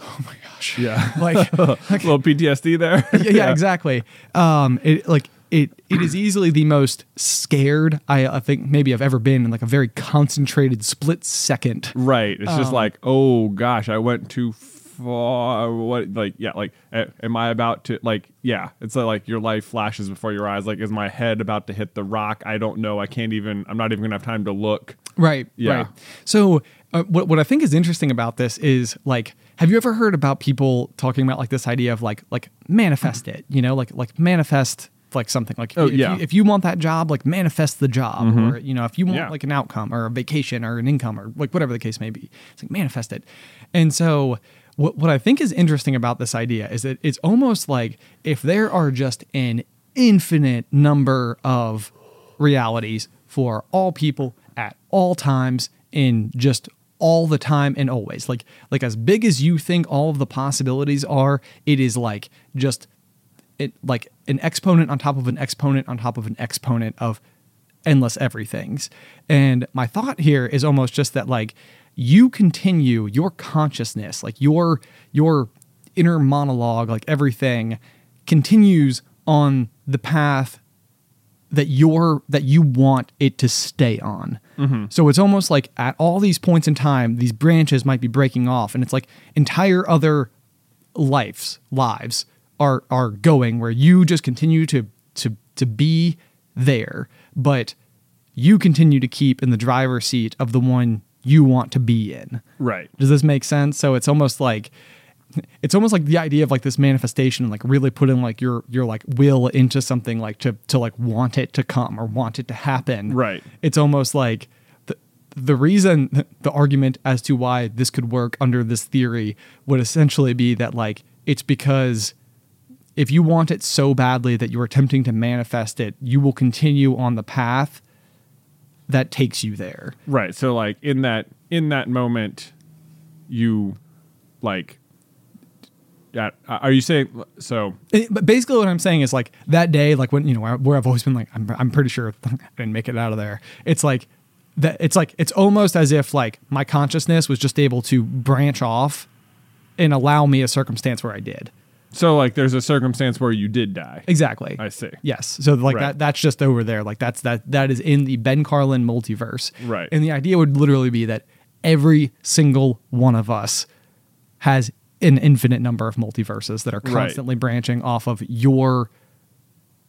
oh my gosh. Yeah. <laughs> <laughs> Like, little PTSD there. <laughs> yeah, yeah, exactly. Um, it like it it is easily the most scared I, I think maybe I've ever been in like a very concentrated split second. Right. It's Um, just like, oh gosh, I went too far. What? Like, yeah. Like, am I about to? Like, yeah. It's like your life flashes before your eyes. Like, is my head about to hit the rock? I don't know. I can't even. I'm not even gonna have time to look. Right. Yeah. Right. So uh, what what I think is interesting about this is like, have you ever heard about people talking about like this idea of like like manifest it? You know, like like manifest like something like Oh, if, yeah. you, if you want that job like manifest the job or you know if you want Yeah. like an outcome or a vacation or an income or like whatever the case may be it's like manifest it and so what, what i think is interesting about this idea is that it's almost like if there are just an infinite number of realities for all people at all times in just all the time and always like like as big as you think all of the possibilities are it is like just it like an exponent on top of an exponent on top of an exponent of endless everythings. And my thought here is almost just that like you continue your consciousness, like your your inner monologue, like everything continues on the path that you're that you want it to stay on. Mm-hmm. So it's almost like at all these points in time, these branches might be breaking off, and it's like entire other lives lives are are going where you just continue to to to be there, but you continue to keep in the driver's seat of the one you want to be in. Right. Does this make sense? So it's almost like <laughs> it's almost like the idea of like this manifestation, like really putting like your your like will into something like to to like want it to come or want it to happen. Right. It's almost like the the reason <laughs> the argument as to why this could work under this theory would essentially be that like it's because if you want it so badly that you're attempting to manifest it, you will continue on the path that takes you there. Right. So like in that in that moment, you like. Yeah. Are you saying so? It- but basically, what I'm saying is like that day, like when you know where, where I've always been like, I'm, I'm pretty sure <laughs> I didn't make it out of there. It's like that. It's like it's almost as if like my consciousness was just able to branch off and allow me a circumstance where I did. So like, there's a circumstance where you did die. Exactly. I see. Yes. So like Right. that that's just over there. Like that's that that is in the Ben Carlin multiverse. Right. And the idea would literally be that every single one of us has an infinite number of multiverses that are Right. constantly branching off of your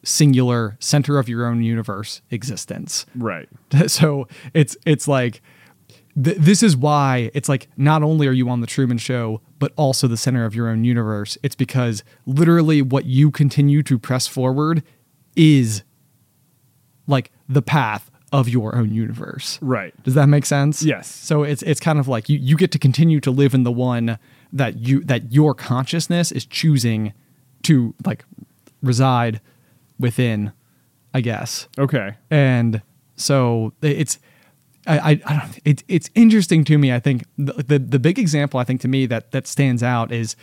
singular center of your own universe existence. Right. <laughs> so it's it's like th- this is why it's like not only are you on the Truman Show, but also the center of your own universe. It's because literally what you continue to press forward is like the path of your own universe. Right. Does that make sense? Yes. So it's it's kind of like you you get to continue to live in the one that you that your consciousness is choosing to like reside within, I guess. Okay. And so it's I, I, I don't it's it's interesting to me. I think the, the the big example I think to me that that stands out is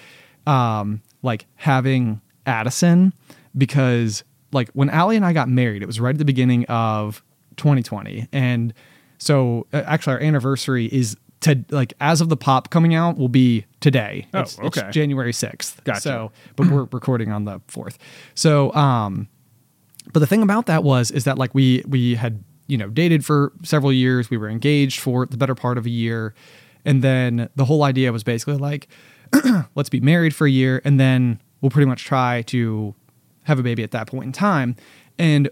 um like having Addison because like when Allie and I got married, it was right at the beginning of 2020, and so uh, actually our anniversary is to like as of the pop coming out will be today. Oh, It's- it's okay. January 6th. Gotcha. So, but we're <clears throat> recording on the 4th. So, um, but the thing about that was is that like we we had you know dated for several years. We were engaged for the better part of a year. And then the whole idea was basically like <clears throat> let's be married for a year and then we'll pretty much try to have a baby at that point in time. And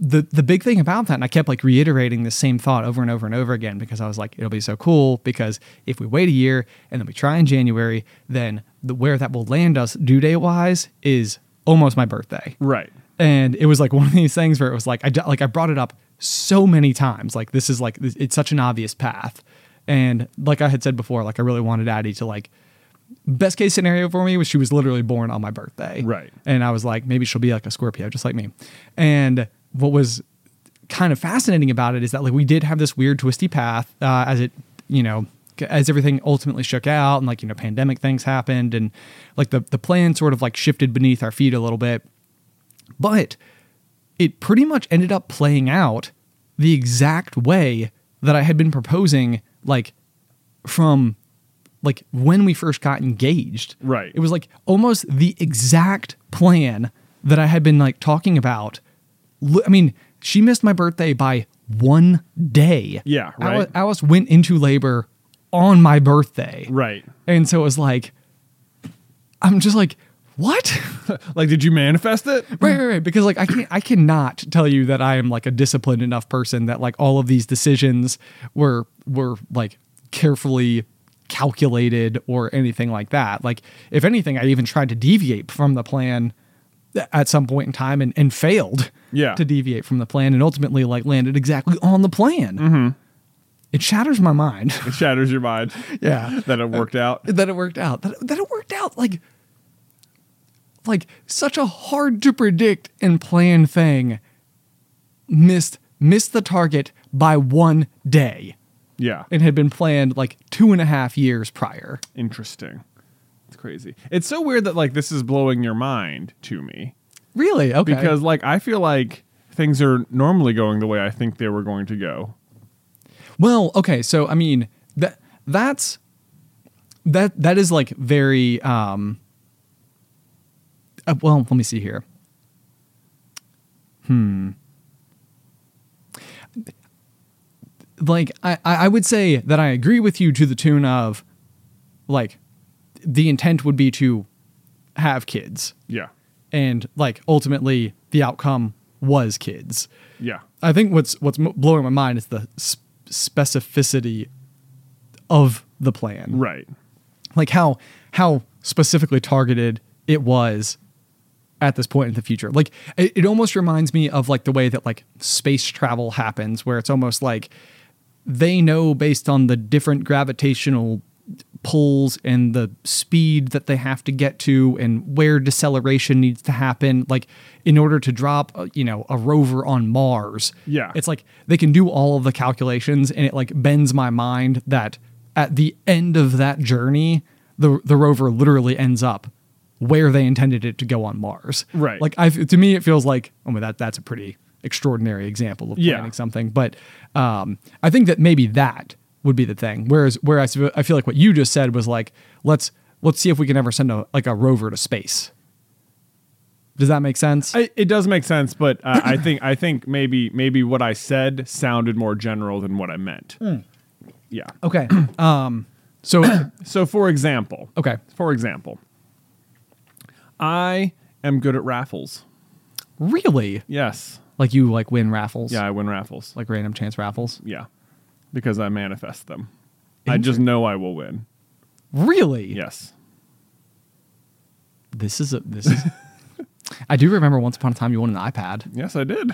the the big thing about that and I kept like reiterating the same thought over and over and over again because I was like it'll be so cool because if we wait a year and then we try in January then the where that will land us due date wise is almost my birthday. Right. And it was like <laughs> one of these things where it was like I like I brought it up so many times like this is like it's such an obvious path. And like I had said before like I really wanted Addie to like best case scenario for me was she was literally born on my birthday. Right. and I was like maybe she'll be like a Scorpio just like me. And what was kind of fascinating about it is that like we did have this weird twisty path uh, as it you know as everything ultimately shook out and like you know pandemic things happened and like the the plan sort of like shifted beneath our feet a little bit but it pretty much ended up playing out the exact way that I had been proposing, like from like when we first got engaged. Right. It was like almost the exact plan that I had been like talking about. I mean, she missed my birthday by one day. Yeah, right. Alice, Alice went into labor on my birthday. Right. And so it was like, I'm just like, what? <laughs> Like, did you manifest it? Right, right, right. Because like I can't, I cannot tell you that I am like a disciplined enough person that like all of these decisions were were like carefully calculated or anything like that. Like if anything, I even tried to deviate from the plan at some point in time and, and failed. Yeah. To deviate from the plan and ultimately like landed exactly on the plan. Mm-hmm. It shatters my mind. It shatters your mind. <laughs> Yeah. <laughs> That it worked out. that it worked out. That, that it worked out like like such a hard to predict and plan thing missed missed the target by one day Yeah. and had been planned like two and a half years prior. Interesting. It's crazy. It's so weird that like this is blowing your mind to me Really? Okay. because like I feel like things are normally going the way I think they were going to go. well, okay, so I mean that that's that that is like very um uh, well, let me see here. Hmm. Like I, I I would say that I agree with you to the tune of like the intent would be to have kids Yeah. and like ultimately the outcome was kids. Yeah. I think what's what's blowing my mind is the specificity of the plan. Right. Like how how specifically targeted it was at this point in the future. Like it, it almost reminds me of like the way that like space travel happens where it's almost like they know based on the different gravitational pulls and the speed that they have to get to and where deceleration needs to happen like in order to drop uh, you know a rover on mars Yeah. it's like they can do all of the calculations and it like bends my mind that at the end of that journey the the rover literally ends up where they intended it to go on mars Right. like i to me it feels like oh that that's a pretty extraordinary example of Yeah. planning something but um i think that maybe that would be the thing whereas whereas i feel like what you just said was like let's let's see if we can ever send a like a rover to space does that make sense I, it does make sense, but uh, I think I think maybe maybe what I said sounded more general than what I meant. Yeah. okay <clears throat> um so So for example, okay for example, I am good at raffles. really Yes. like you like win raffles Yeah, I win raffles. like random chance raffles Yeah. Because I manifest them. I just know I will win. really Yes. this is a this is <laughs> i do remember once upon a time you won an ipad Yes, I did.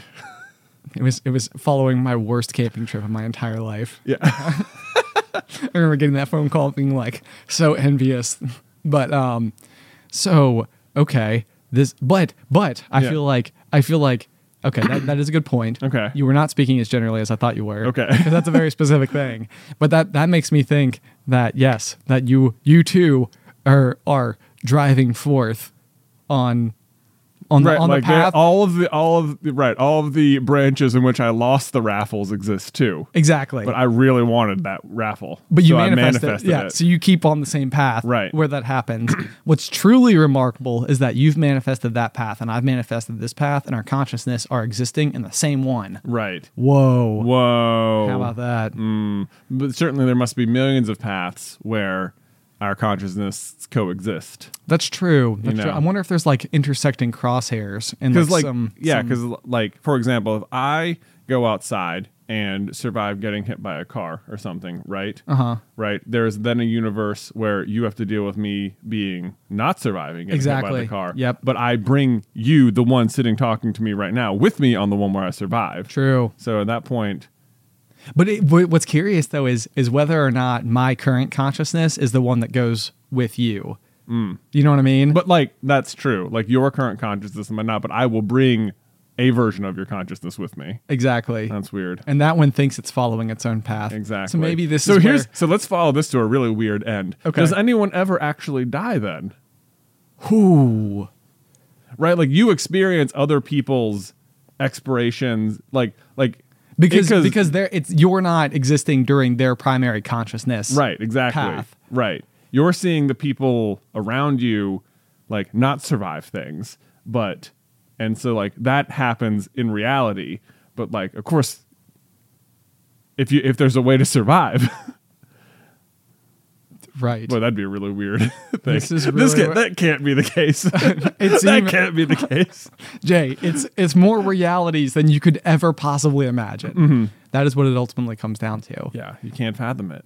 it was it was following my worst camping trip of my entire life Yeah. <laughs> I remember getting that phone call being like so envious. <laughs> But um so okay, this but but I Yeah. feel like I feel like okay, that, that is a good point. <clears throat> Okay. You were not speaking as generally as I thought you were. Okay. <laughs> 'Cause that's a very specific thing. But that that makes me think that yes, that you you too are are driving forth on on the right, on like the path. all of the all of the, right, all of the branches in which I lost the raffles exist too. exactly. But I really wanted that raffle. But you so manifested it. Yeah. it. So you keep on the same path Right. where that happens. <clears throat> What's truly remarkable is that you've manifested that path and I've manifested this path and our consciousness are existing in the same one. right. Whoa. Whoa. How about that? Mm. But certainly there must be millions of paths where our consciousness coexist. That's true. That's know. true. I wonder if there's like intersecting crosshairs and like, like, some yeah, some- because like for example, if I go outside and survive getting hit by a car or something, right? Uh Uh-huh. Right. There's then a universe where you have to deal with me being not surviving getting hit by Exactly. the car. Yep. But I bring you, the one sitting talking to me right now, with me on the one where I survived. true. So at that point, But it, what's curious though is is whether or not my current consciousness is the one that goes with you. You know what I mean? Mm. but like that's true. Like your current consciousness might not, but I will bring a version of your consciousness with me. exactly. That's weird. and that one thinks it's following its own path. Exactly. So maybe this so is here's where, so let's follow this to a really weird end. Okay. Does anyone ever actually die then? Ooh. Right? Like you experience other people's expirations, like like because because because they're it's you're not existing during their primary consciousness. right exactly path. right. You're seeing the people around you like not survive things, but and so like that happens in reality. But like of course, if you if there's a way to survive. <laughs> Right. Boy, that'd be a really weird <laughs> thing. This is this can't, that can't be the case. <laughs> It's <laughs> that even- can't be the case. Jay, it's it's more realities than you could ever possibly imagine. That is what it ultimately comes down to. Mm-hmm. Yeah, you can't fathom it.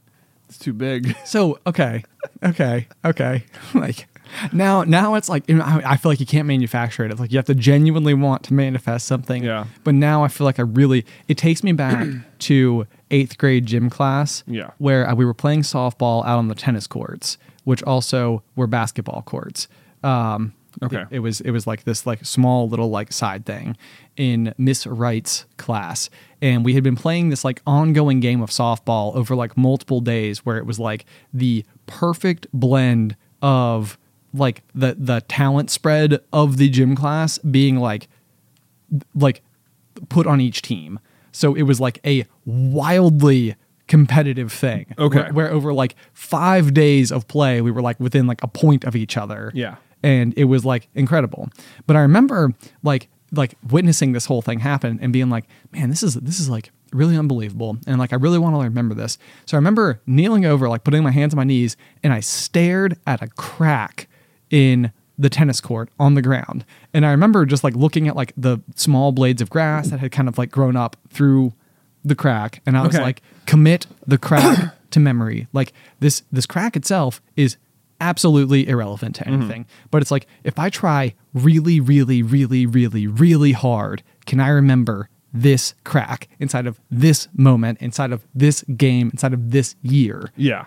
It's too big. So okay, okay, okay. like now, now it's like you know, I, I feel like you can't manufacture it. It's like you have to genuinely want to manifest something. Yeah. But now I feel like I really. It takes me back <clears throat> to eighth grade gym class. Yeah. Where uh, we were playing softball out on the tennis courts, which also were basketball courts. Um, Okay. It, it was it was like this like small little like side thing in Miss Wright's class, and we had been playing this like ongoing game of softball over like multiple days, where it was like the perfect blend of like the the talent spread of the gym class being like like put on each team. So it was like a wildly competitive thing. Okay. Where, where over like five days of play, we were like within like a point of each other. Yeah. And it was like incredible. But I remember like like witnessing this whole thing happen and being like, man, this is this is like really unbelievable. And like I really want to remember this. So I remember kneeling over, like putting my hands on my knees, and I stared at a crack in the tennis court on the ground. And I remember just like looking at like the small blades of grass that had kind of like grown up through the crack. And I was Okay. like, commit the crack <coughs> to memory. Like this this crack itself is absolutely irrelevant to mm-hmm. anything. But it's like if I try really, really, really, really, really hard, can I remember this crack inside of this moment, inside of this game, inside of this year? Yeah.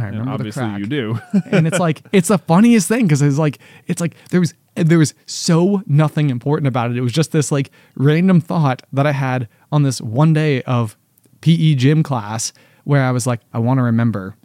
And I And remember the obviously crack you do. <laughs> and it's like it's the funniest thing because it's like it's like there was there was so nothing important about it. It was just this like random thought that I had on this one day of PE gym class where I was like, I want to remember,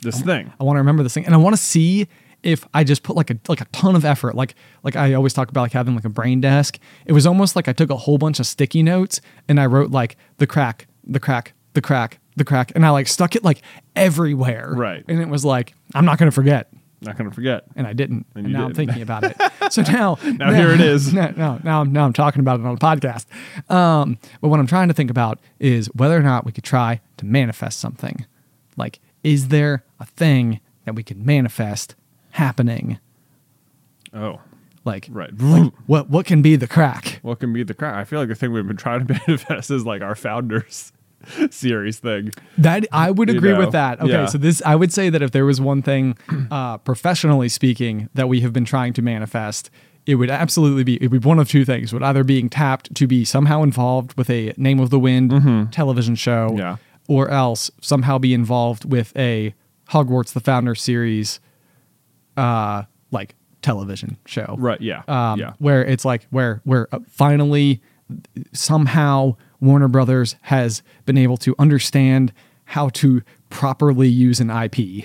this thing. I want to remember this thing, and I want to see if I just put like a like a ton of effort. Like like I always talk about like having like a brain desk. It was almost like I took a whole bunch of sticky notes and I wrote like the crack, the crack, the crack, the crack, and I like stuck it like everywhere. Right. And it was like I'm not gonna forget. Not gonna forget. and I didn't. And, you now I'm thinking about it. <laughs> So now, Now here it is. No, no, now, I'm- now I'm talking about it on a podcast. Um, but what I'm trying to think about is whether or not we could try to manifest something. Like, is there a thing that we could manifest happening? Oh. Like, Right. like what what can be the crack? What can be the crack? I feel like the thing we've been trying to <laughs> manifest is like our founders <laughs> series thing. That I would You agree know, with that. Okay, yeah. so this I would say that if there was one thing, uh, professionally speaking, that we have been trying to manifest, it would absolutely be it would be one of two things. It would either being tapped to be somehow involved with a Name of the Wind television show, Mm-hmm. Yeah. or else somehow be involved with a Hogwarts the Founder series, uh, like television show, Right, yeah, Um, yeah. where it's like where where uh, finally somehow Warner Brothers has been able to understand how to properly use an IP. <laughs>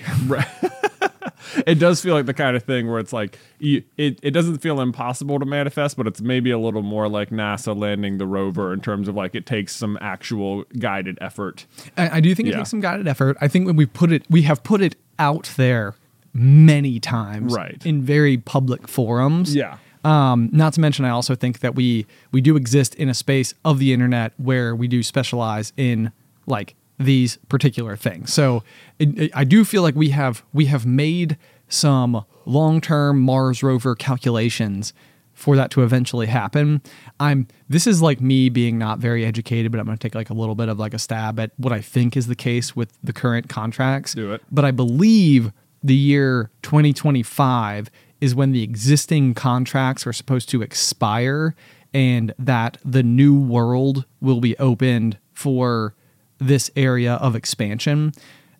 <laughs> it does feel like the kind of thing where it's like you, it, it doesn't feel impossible to manifest but it's maybe a little more like nasa landing the rover in terms of like it takes some actual guided effort I, I do think it takes some guided effort. I think when we put it, we have put it out there many times, Right. in very public forums. yeah Um, not to mention, I also think that we we do exist in a space of the internet where we do specialize in like these particular things. So it, it- I do feel like we have we have made some long term Mars rover calculations for that to eventually happen. I'm this is like me being not very educated, but I'm going to take like a little bit of like a stab at what I think is the case with the current contracts. Do it. But I believe the year 2025 is when the existing contracts are supposed to expire and that the new world will be opened for this area of expansion.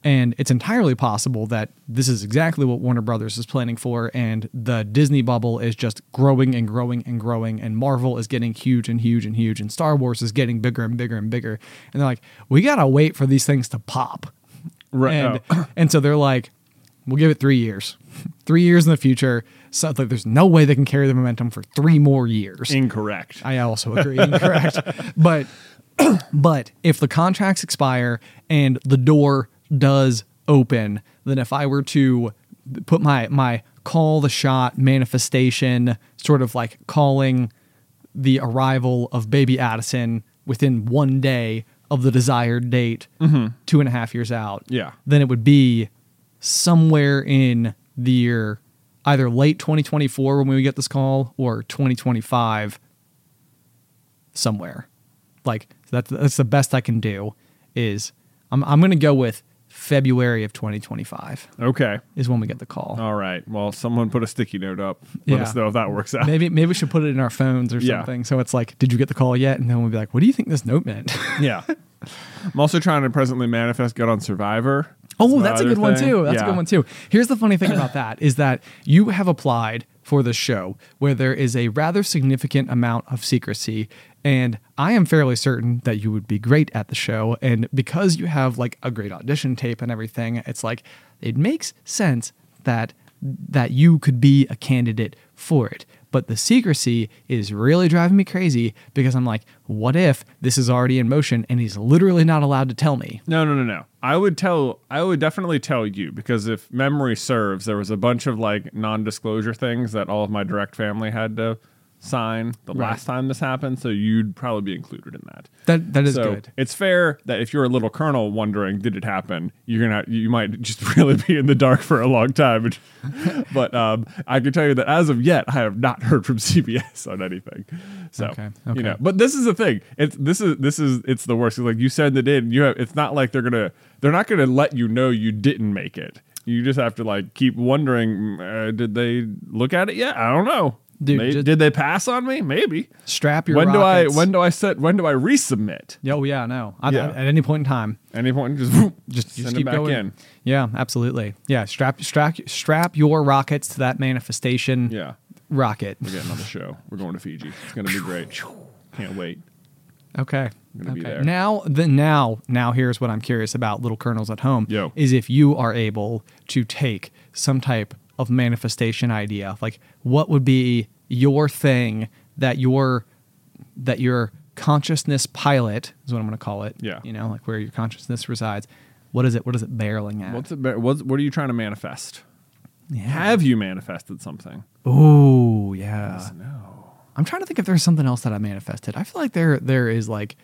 And it's entirely possible that this is exactly what Warner Brothers is planning for, and the Disney bubble is just growing and growing and growing, and Marvel is getting huge and huge and huge, and Star Wars is getting bigger and bigger and bigger. And they're like, we gotta wait for these things to pop. right And, oh. and so they're like, we'll give it three years. three years in the future. So like, there's no way they can carry the momentum for three more years. incorrect I also agree, incorrect. <laughs> but <clears throat> but if the contracts expire and the door does open, then if I were to put my my call the shot manifestation, sort of like calling the arrival of baby Addison within one day of the desired date, mm-hmm. two and a half years out, Yeah. then it would be somewhere in the year either late 2024 when we get this call or 2025 somewhere. Like that's that's the best I can do is I'm I'm going to go with February of 2025 okay is when we get the call. all right well someone put a sticky note up let Yeah. us know if that works out Maybe maybe we should put it in our phones or Yeah. something. So it's like, did you get the call yet? And then we'll be like, what do you think this note meant? yeah <laughs> i'm also trying to presently manifest get on survivor Oh, that's a good one too. That's a good one too. Here's the funny thing about that is that you have applied for the show where there is a rather significant amount of secrecy and I am fairly certain that you would be great at the show and because you have like a great audition tape and everything, it's like it makes sense that that you could be a candidate for it. But the secrecy is really driving me crazy because I'm like, what if this is already in motion and he's literally not allowed to tell me? No, no, no, no. I would tell. I would definitely tell you because if memory serves, there was a bunch of like non-disclosure things that all of my direct family had to sign the Right. last time this happened. So you'd probably be included in that. That that is so good. it's fair that if you're a little colonel wondering did it happen, you're gonna you might just <laughs> really be in the dark for a long time. <laughs> but um, I can tell you that as of yet, I have not heard from <laughs> CBS on anything. So Okay, you know, but this is the thing. It's this is this is it's the worst. Like you send it in, you have. It's not like they're gonna they're not gonna let you know you didn't make it. You just have to like keep wondering. mm, Uh, did they look at it yet? I don't know. Dude, May- just- did they pass on me? Maybe. Strap your when do I when do I set when do I resubmit? Oh yeah, no. I, Yeah. At any point in time, Any point, just just, send just it keep back going. in. Yeah, absolutely. Yeah, strap strap strap your rockets to that manifestation. Yeah, rocket. we're getting on the show. We're going to Fiji. It's gonna be great. Can't wait. Okay. okay. Now the now now here's what I'm curious about, little colonels at home. Yo. Is if you are able to take some type of manifestation idea, like what would be your thing that your that your consciousness pilot is what I'm going to call it. Yeah. You know, like where your consciousness resides. What is it? What is it barreling at? What's it? be- What's, what are you trying to manifest? yeah. Have you manifested something? Oh yeah. No. I'm trying to think if there's something else that I manifested. I feel like there there is like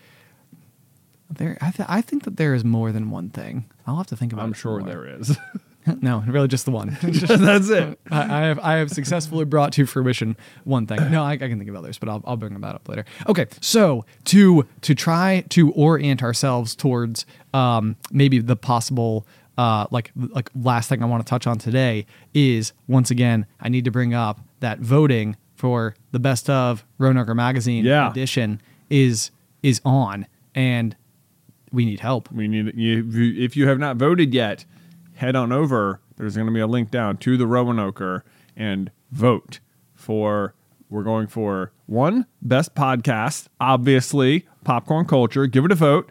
there. I th- I think that there is more than one thing. I'll have to think about. I'm sure more. there is. <laughs> <laughs> no, really, just the one. <laughs> <laughs> That's it. I, I have I have successfully brought to fruition one thing. No, I, I can think of others, but I'll, I'll bring that up later. Okay, so to to try to orient ourselves towards um, maybe the possible uh, like like last thing I want to touch on today is once again I need to bring up that voting for the best of Roanoke Magazine Yeah. edition is is on and we need help. We need you, if you- if you have not voted yet, head on over. There's going to be a link down to the Roanoker and vote for. We're going for one best podcast, obviously popcorn culture. Give it a vote.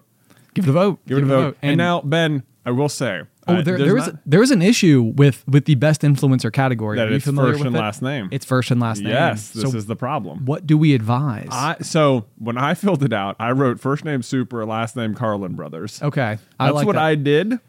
Give it a vote. Give it a vote. And, now, Ben, I will say, Oh, uh, there, there's was not- there was an issue with with the best influencer category. That Are it's familiar first with and it? last name. It's first and last name. yes, this so is the problem. what do we advise? I, so when I filled it out, I wrote first name Super, last name Carlin Brothers. okay, I That's like what that. I did.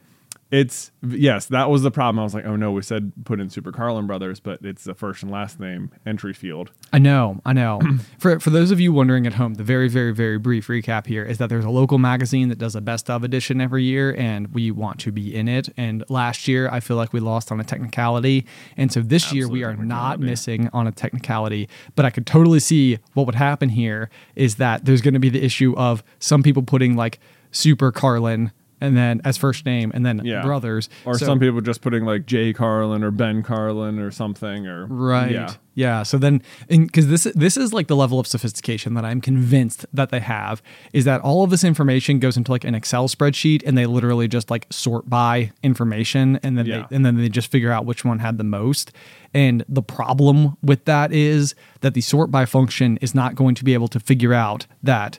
It's yes, that was the problem. I was like, oh no, we said put in Super Carlin Brothers, but it's the first and last name entry field. I know, I know. <clears throat> for for those of you wondering at home, the very, very, very brief recap here is that there's a local magazine that does a best of edition every year, and we want to be in it. And last year, I feel like we lost on a technicality, and so this year we are not missing on a technicality. But I could totally see what would happen here is that there's going to be the issue of some people putting like Super Carlin and then as first name, and then Yeah. brothers, Or So- some people just putting like Jay Carlin or Ben Carlin or something or Right. Yeah. Yeah. So then, because this this is like the level of sophistication that I'm convinced that they have is that all of this information goes into like an Excel spreadsheet, and they literally just like sort by information, and then Yeah. they, and then they just figure out which one had the most. And the problem with that is that the sort by function is not going to be able to figure out that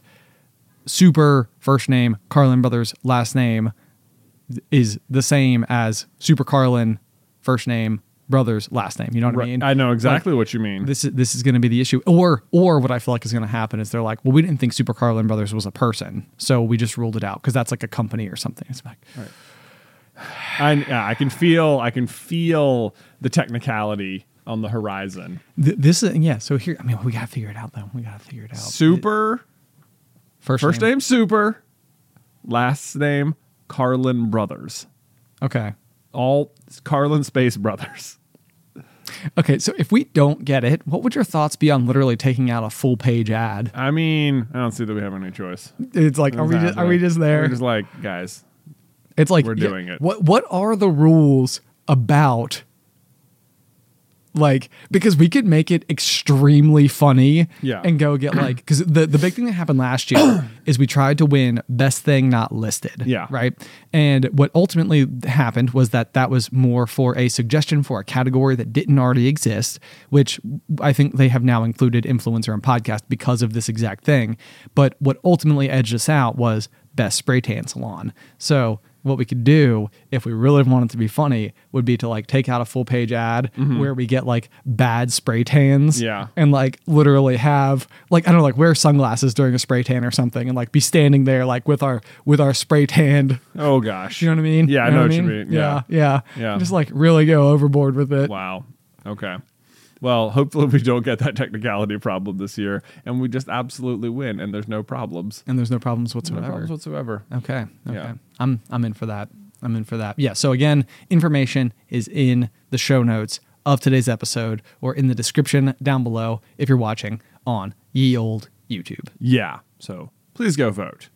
super first name Carlin Brothers last name is the same as Super Carlin first name brothers last name. You know what I mean? I know exactly Like, what you mean. This is this is going to be the issue, or or what I feel like is going to happen is they're like, well, we didn't think Super Carlin Brothers was a person, so we just ruled it out because that's like a company or something. It's like, I I can feel I can feel the technicality on the horizon. th- this is yeah. So here, I mean, we got to figure it out though. We got to figure it out. Super first first name Super, last name Carlin Brothers. Okay. All Carlin Space Brothers. Okay. So if we don't get it, what would your thoughts be on literally taking out a full page ad? I mean, I don't see that we have any choice. It's like, are we just, are we just there? We're just like, guys, It's like We're yeah, doing it. What what are the rules about like because we could make it extremely funny Yeah. and go get like because the, the big thing that happened last year <coughs> is we tried to win best thing not listed Yeah. right and what ultimately happened was that that was more for a suggestion for a category that didn't already exist which i think they have now included influencer and podcast because of this exact thing but what ultimately edged us out was best spray tan salon so what we could do if we really wanted to be funny would be to like take out a full page ad where we get like bad spray tans Mm-hmm. Yeah. and like literally have like I don't know like wear sunglasses during a spray tan or something and like be standing there like with our with our spray tanned oh gosh, you know what I mean Yeah, I You know what I you mean. yeah Yeah. yeah Yeah. just like really go overboard with it Wow. Okay. Well, hopefully we don't get that technicality problem this year, and we just absolutely win, and there's no problems. and there's no problems No whatsoever problems whatsoever. Okay. Okay. Yeah. I'm I'm in for that. I'm in for that. Yeah. So again, information is in the show notes of today's episode or in the description down below if you're watching on ye old YouTube. Yeah. So please go vote.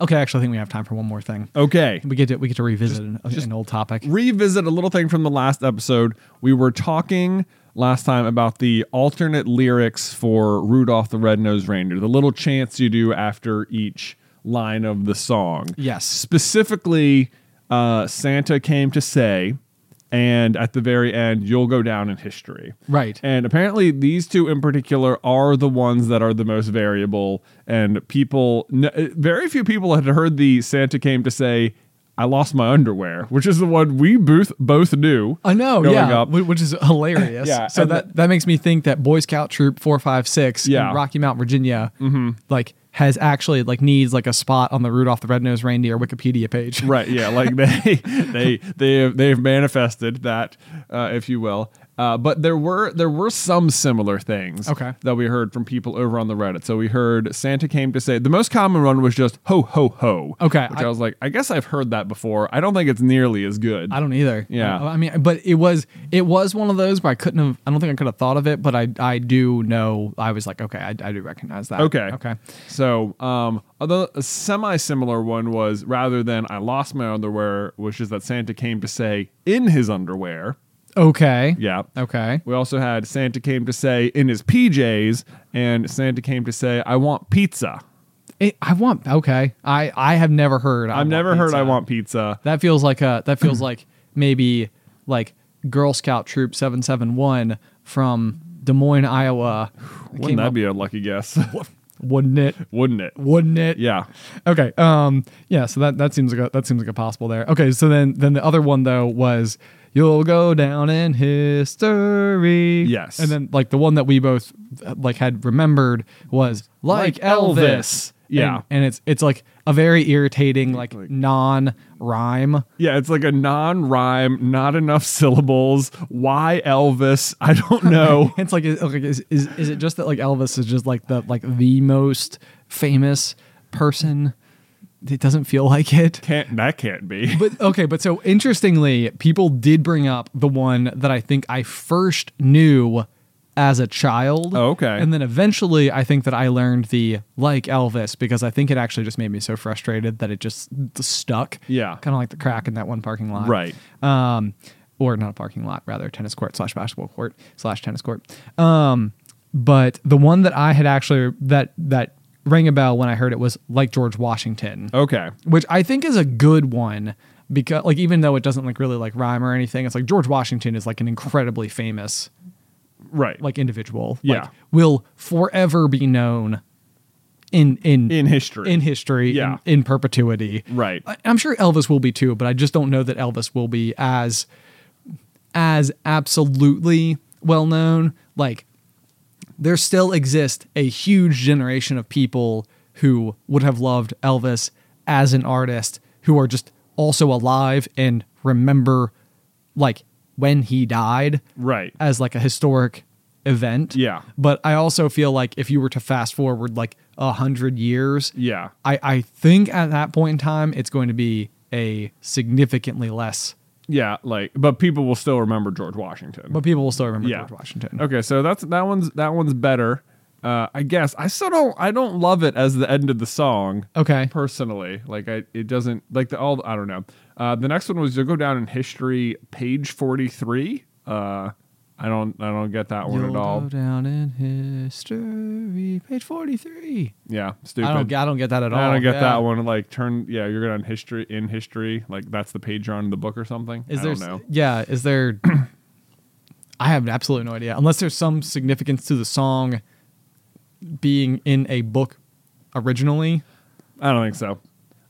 Okay, actually I think we have time for one more thing. Okay. We get to we get to revisit an, an old topic. revisit a little thing from the last episode. We were talking last time about the alternate lyrics for Rudolph the Red-Nosed Reindeer, the little chants you do after each line of the song. Yes. Specifically, uh, Santa came to say, and at the very end, you'll go down in history. Right. And apparently, these two in particular are the ones that are the most variable. And people, very few people had heard the Santa came to say, I lost my underwear, which is the one we both both knew. I know, yeah, up. which is hilarious. <laughs> Yeah, So that that makes me think that Boy Scout Troop four five six Yeah. in Rocky Mount, Virginia, like has actually like needs like a spot on the Rudolph the Red-Nosed Reindeer Wikipedia page. Right. Yeah. Like <laughs> they they they have, they have manifested that, uh, if you will. Uh, but there were there were some similar things Okay. that we heard from people over on the Reddit. So we heard Santa came to say the most common one was just ho ho ho. Okay, which I, I- was like, I guess I've heard that before. I don't think it's nearly as good. I don't either. Yeah. I, I mean, but it was it was one of those where I couldn't have. I don't think I could have thought of it, but I I do know. I was like, okay, I, I do recognize that. Okay. Okay. So, um, although a semi-similar one was rather than "I lost my underwear," which is that Santa came to say in his underwear. Okay. Yeah. Okay. We also had Santa came to say in his PJs, and Santa came to say, "I want pizza." It, I want okay. I I have never heard. I I've want never heard I want pizza. That feels like a that feels <clears throat> like maybe like Girl Scout Troop Seven Seven One from Des Moines, Iowa. Wouldn't that up- be a lucky guess? <laughs> Wouldn't it? Wouldn't it? Wouldn't it? Yeah. Okay. Um. Yeah. So that that seems like a, that seems like a possible there. Okay. So then then the other one though was you'll go down in history. Yes. And then like the one that we both like had remembered was like, Like Elvis. Elvis. Yeah. And, and it's it's like a very irritating like non rhyme. Yeah, it's like a non-rhyme, not enough syllables. Why Elvis? I don't <laughs> know. <laughs> It's like, okay, is, is is it just that like Elvis is just like the like the most famous person? It doesn't feel like it. can't that can't be. <laughs> But okay, but so interestingly, people did bring up the one that I think I first knew as a child. Oh, okay. And then eventually I think that I learned the like Elvis because I think it actually just made me so frustrated that it just stuck. Yeah. Kind of like the crack in that one parking lot. Right. Um or not a parking lot, rather tennis court slash basketball court slash tennis court. Um but the one that I had actually that that rang a bell when I heard it was like George Washington Okay. which I think is a good one because like even though it doesn't like really like rhyme or anything, it's like George Washington is like an incredibly famous Right. like individual. Yeah. Like, will forever be known in in in history. in history Yeah. in, in perpetuity. Right. I, I'm sure Elvis will be too, but I just don't know that Elvis will be as as absolutely well known. Like there still exists a huge generation of people who would have loved Elvis as an artist who are just also alive and remember like when he died Right. as like a historic event. Yeah. But I also feel like if you were to fast forward like a hundred years, Yeah. I, I think at that point in time it's going to be a significantly less Yeah, like but people will still remember George Washington. but people will still remember yeah. George Washington. Okay, so that's that one's that one's better. Uh, I guess I still don't I don't love it as the end of the song. Okay. personally like I, it doesn't like the all i don't know uh the next one was you'll go down in history page 43 uh i don't i don't get that one You'll at all go down in history, page forty-three. yeah stupid I don't, I don't get that at all. I don't get Yeah. that one. Like turn, yeah, you're going on history in history. Like that's the page you're on in the book or something. Is I there? don't know. Yeah. Is there? <clears throat> I have absolutely no idea. Unless there's some significance to the song being in a book originally. I don't think so.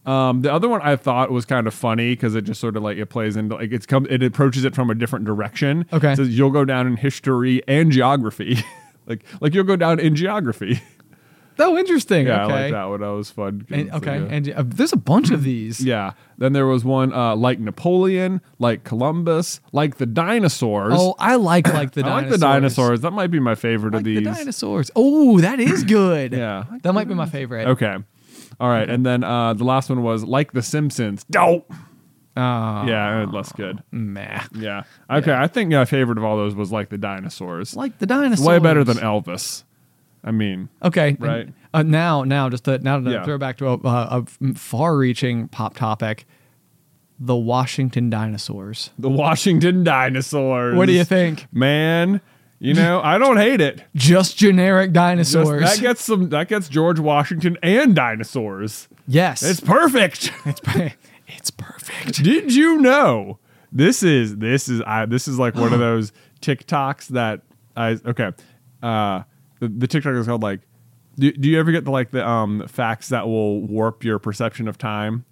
Um, the other one I thought was kind of funny because it just sort of like it plays into like it's come it approaches it from a different direction. Okay. It says you'll go down in history and geography, <laughs> like like you'll go down in geography. <laughs> Oh, interesting. yeah, okay. I like that one. That was fun. And, okay. like And uh, there's a bunch of these. <clears throat> yeah. Then there was one uh, like Napoleon, like Columbus, like the dinosaurs. Oh, I like like <clears throat> the I dinosaurs. like the dinosaurs. That might be my favorite Like of these. the dinosaurs. Oh, that is good. Yeah. That might be my favorite. Okay. All right. And then uh, the last one was like the Simpsons. Oh. Uh, Yeah, less good. meh. Yeah. Okay. I think my favorite of all those was like the dinosaurs. Like the dinosaurs. way better than Elvis. I mean, Okay. Right. Uh, now, now, just to, now to Yeah. throw back to a, a, a far-reaching pop topic, the Washington dinosaurs. the Washington dinosaurs. What do you think? man? You know, I don't hate it. Just generic Just- dinosaurs. that gets some. That gets George Washington and dinosaurs. yes. It's perfect. <laughs> it's, per- it's perfect. Did you know this is this is I this is like one of <gasps> those TikToks that I okay. Uh, the, the TikTok is called like. Do, do you ever get the like the um facts that will warp your perception of time?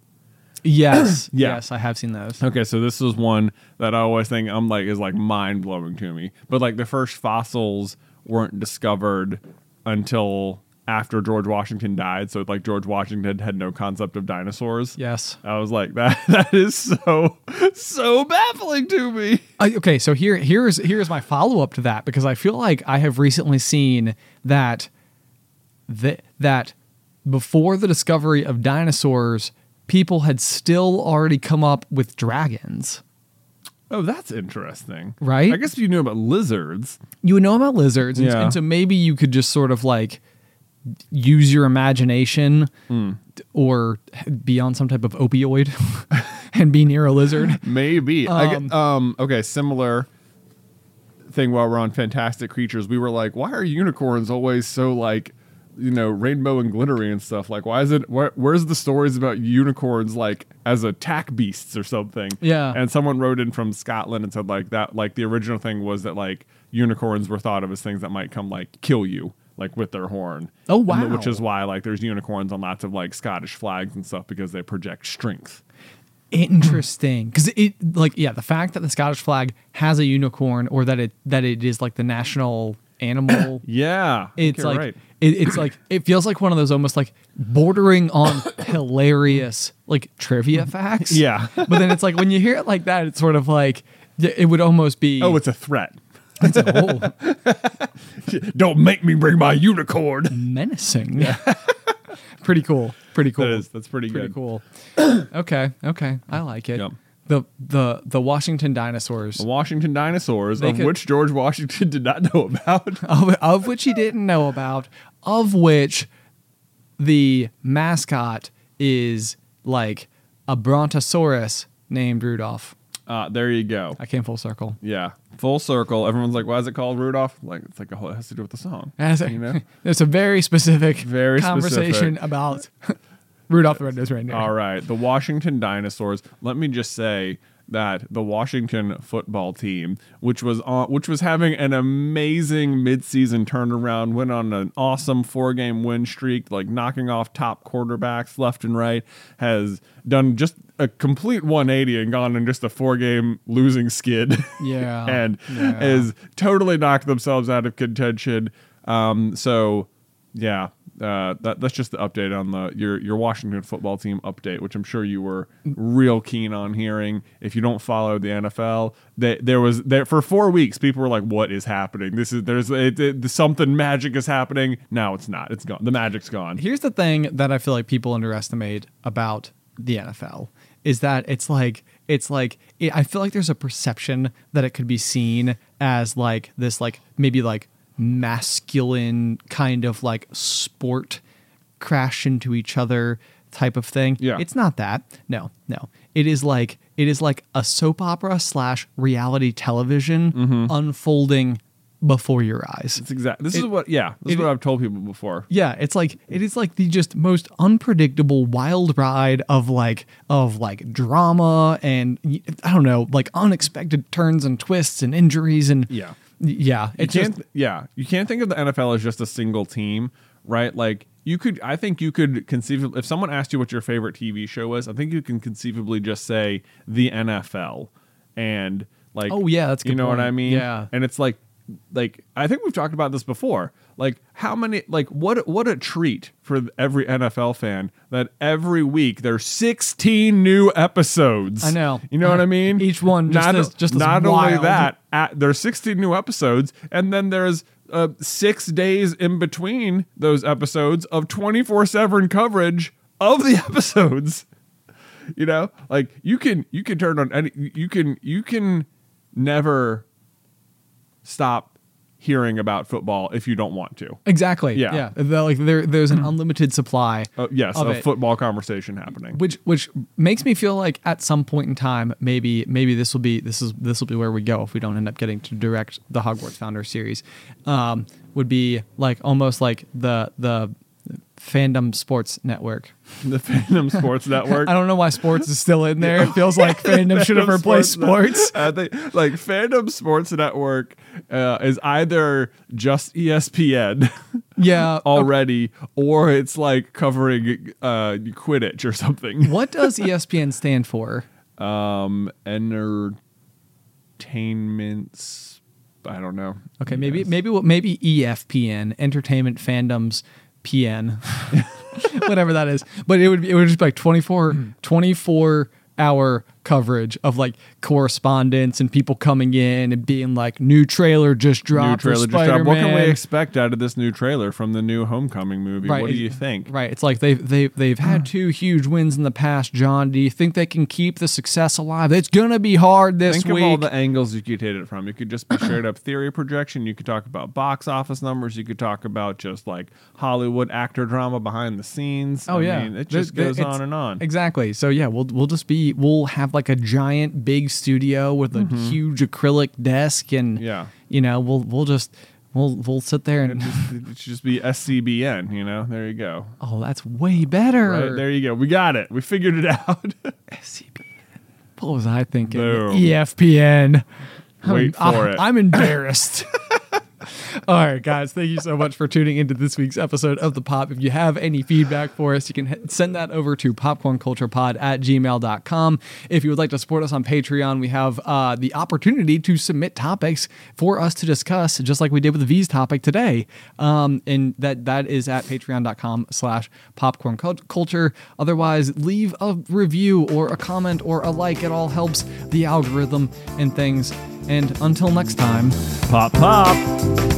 Yes. <clears throat> Yeah. Yes, I have seen those. Okay, so this is one that I always think I'm like is like mind blowing to me. But like the first fossils weren't discovered until after George Washington died. So like George Washington had no concept of dinosaurs. Yes. I was like <laughs> that that is so so baffling to me. I, okay, so here here's here's my follow up to that because I feel like I have recently seen that that that before the discovery of dinosaurs, people had still already come up with dragons. Oh, that's interesting. Right? I guess if you knew about lizards. You would know about lizards, and, Yeah. and so maybe you could just sort of like use your imagination Hmm. or be on some type of opioid <laughs> and be near a lizard. Maybe. I Um, get, um okay, similar thing while we're on fantastic creatures. We were like, why are unicorns always so like you know rainbow and glittery and stuff. Like, why is it? Where, where's the stories about unicorns like as attack beasts or something? Yeah. And someone wrote in from Scotland and said like that. Like the original thing was that like unicorns were thought of as things that might come like kill you. Like with their horn. Oh, And wow. which is why like there's unicorns on lots of like Scottish flags and stuff because they project strength. Interesting, because it like yeah, the fact that the Scottish flag has a unicorn or that it that it is like the national animal. <coughs> Yeah. It's like right. It, it's like it feels like one of those almost like bordering on <coughs> hilarious like trivia mm-hmm. facts. Yeah. but then it's like when you hear it like that, it's sort of like it would almost be Oh, it's a threat. It's like, <laughs> oh, Don't make me bring my unicorn. menacing. Yeah. <laughs> pretty cool. Pretty cool. That is that's pretty, pretty good. cool. okay, okay, I like it. Yep. The the the Washington dinosaurs. The Washington dinosaurs, They of could- which George Washington <laughs> did not know about. of, of which he didn't know about, of which the mascot is like a brontosaurus named Rudolph. Uh, there you go. I came full circle. Yeah, full circle. Everyone's like, "Why is it called Rudolph?" Like, it's like a whole, it has to do with the song. <laughs> As a- You know? <laughs> There's a very specific <laughs> Very conversation specific. about Rudolph the Red-Nosed Reindeer. All right, the Washington Dinosaurs. Let me just say that the Washington football team, which was on, which was having an amazing midseason turnaround, went on an awesome four-game win streak, like knocking off top quarterbacks left and right, has done just a complete 180 and gone in just a four-game losing skid. Yeah, <laughs> and yeah. is totally knocked themselves out of contention. Um, so yeah, uh, that, that's just the update on the your your Washington football team update, which I'm sure you were real keen on hearing. If you don't follow the NFL, they, there was there for four weeks. People were like, "What is happening? This is there's it, it- something magic is happening." Now it's not. It's gone. The magic's gone. Here's the thing that I feel like people underestimate about the NFL is that it's like it's like it, I feel like there's a perception that it could be seen as like this like maybe like masculine kind of like sport crash into each other type of thing. Yeah. It's not that. No, no. It is like it is like a soap opera slash reality television Mm-hmm. unfolding before your eyes. It's exactly This is what. Yeah, this is what I've told people before. Yeah, it's like it is like the just most unpredictable wild ride of like of like drama and I don't know, like unexpected turns and twists and injuries and Yeah. Yeah, you it's can't just yeah. You can't think of the NFL as just a single team right? Like you could I think you could conceivably if someone asked you what your favorite TV show was I think you can conceivably just say the NFL and like Oh, yeah, that's you know what. I mean? Yeah. and it's like like I think we've talked about this before like how many like what what a treat for every NFL fan that every week there's 16 new episodes I know. you know what I <laughs> mean Each one just not, as- just as not only wild. that at, there's 16 new episodes and then there's uh, six days in between those episodes of 24-7 coverage of the <laughs> episodes you know like you can you can turn on any you can you can never stop hearing about football if you don't want to exactly Yeah. yeah. The- like there there's an unlimited supply. uh, yes of a it. football conversation happening which which makes me feel like at some point in time maybe maybe this will be this is this will be where we go if we don't end up getting to direct the Hogwarts Founder series um, would be like almost like the the fandom sports network. <laughs> the Fandom Sports <laughs> Network I don't know why sports is still in there. It feels like <laughs> fandom should have replaced sports. I think like Fandom Sports Network uh, is either just ESPN Yeah. already, or it's like covering uh, Quidditch or something. What does ESPN stand for? Um, entertainments. I don't know. Okay, maybe maybe maybe EFPN, Entertainment Fandoms PN. <laughs> Whatever that is. But it would it would just be like 24 24 hour coverage of like correspondence and people coming in and being like new trailer just New dropped trailer just dropped. What can we expect out of this new trailer from the new Homecoming movie? What do you think? Right. It's like they've they've they've had <sighs> two huge wins in the past, John. Do you think they can keep the success alive? It's gonna be hard this Think week. of all the angles you could hit it from. You could just be <coughs> straight up theory projection. You could talk about box office numbers. You could talk about just like Hollywood actor drama behind the scenes. Oh I yeah, mean, it just there- goes it's- on and on. Exactly. So yeah, we'll we'll just be we'll have like a giant big studio with a huge acrylic desk and Mm-hmm. Yeah. you know we'll we'll just We'll we'll sit there and <laughs> It should just be SCBN. You know, there you go. oh, that's way better. Right there you go. We got it. We figured it <laughs> out. SCBN. What was I thinking? Boom. EFPN. I'm- Wait for I'm, it. I'm embarrassed. <laughs> All right, guys, thank you so much for tuning into this week's episode of The Pop. If you have any feedback for us, you can send that over to popcornculturepod at gmail.com. If you would like to support us on Patreon, we have uh, the opportunity to submit topics for us to discuss, just like we did with the V's topic today. Um, and that that is at patreon.com slash popcorn culture. Otherwise, leave a review or a comment or a like. It all helps the algorithm and things. And until next time. pop, pop.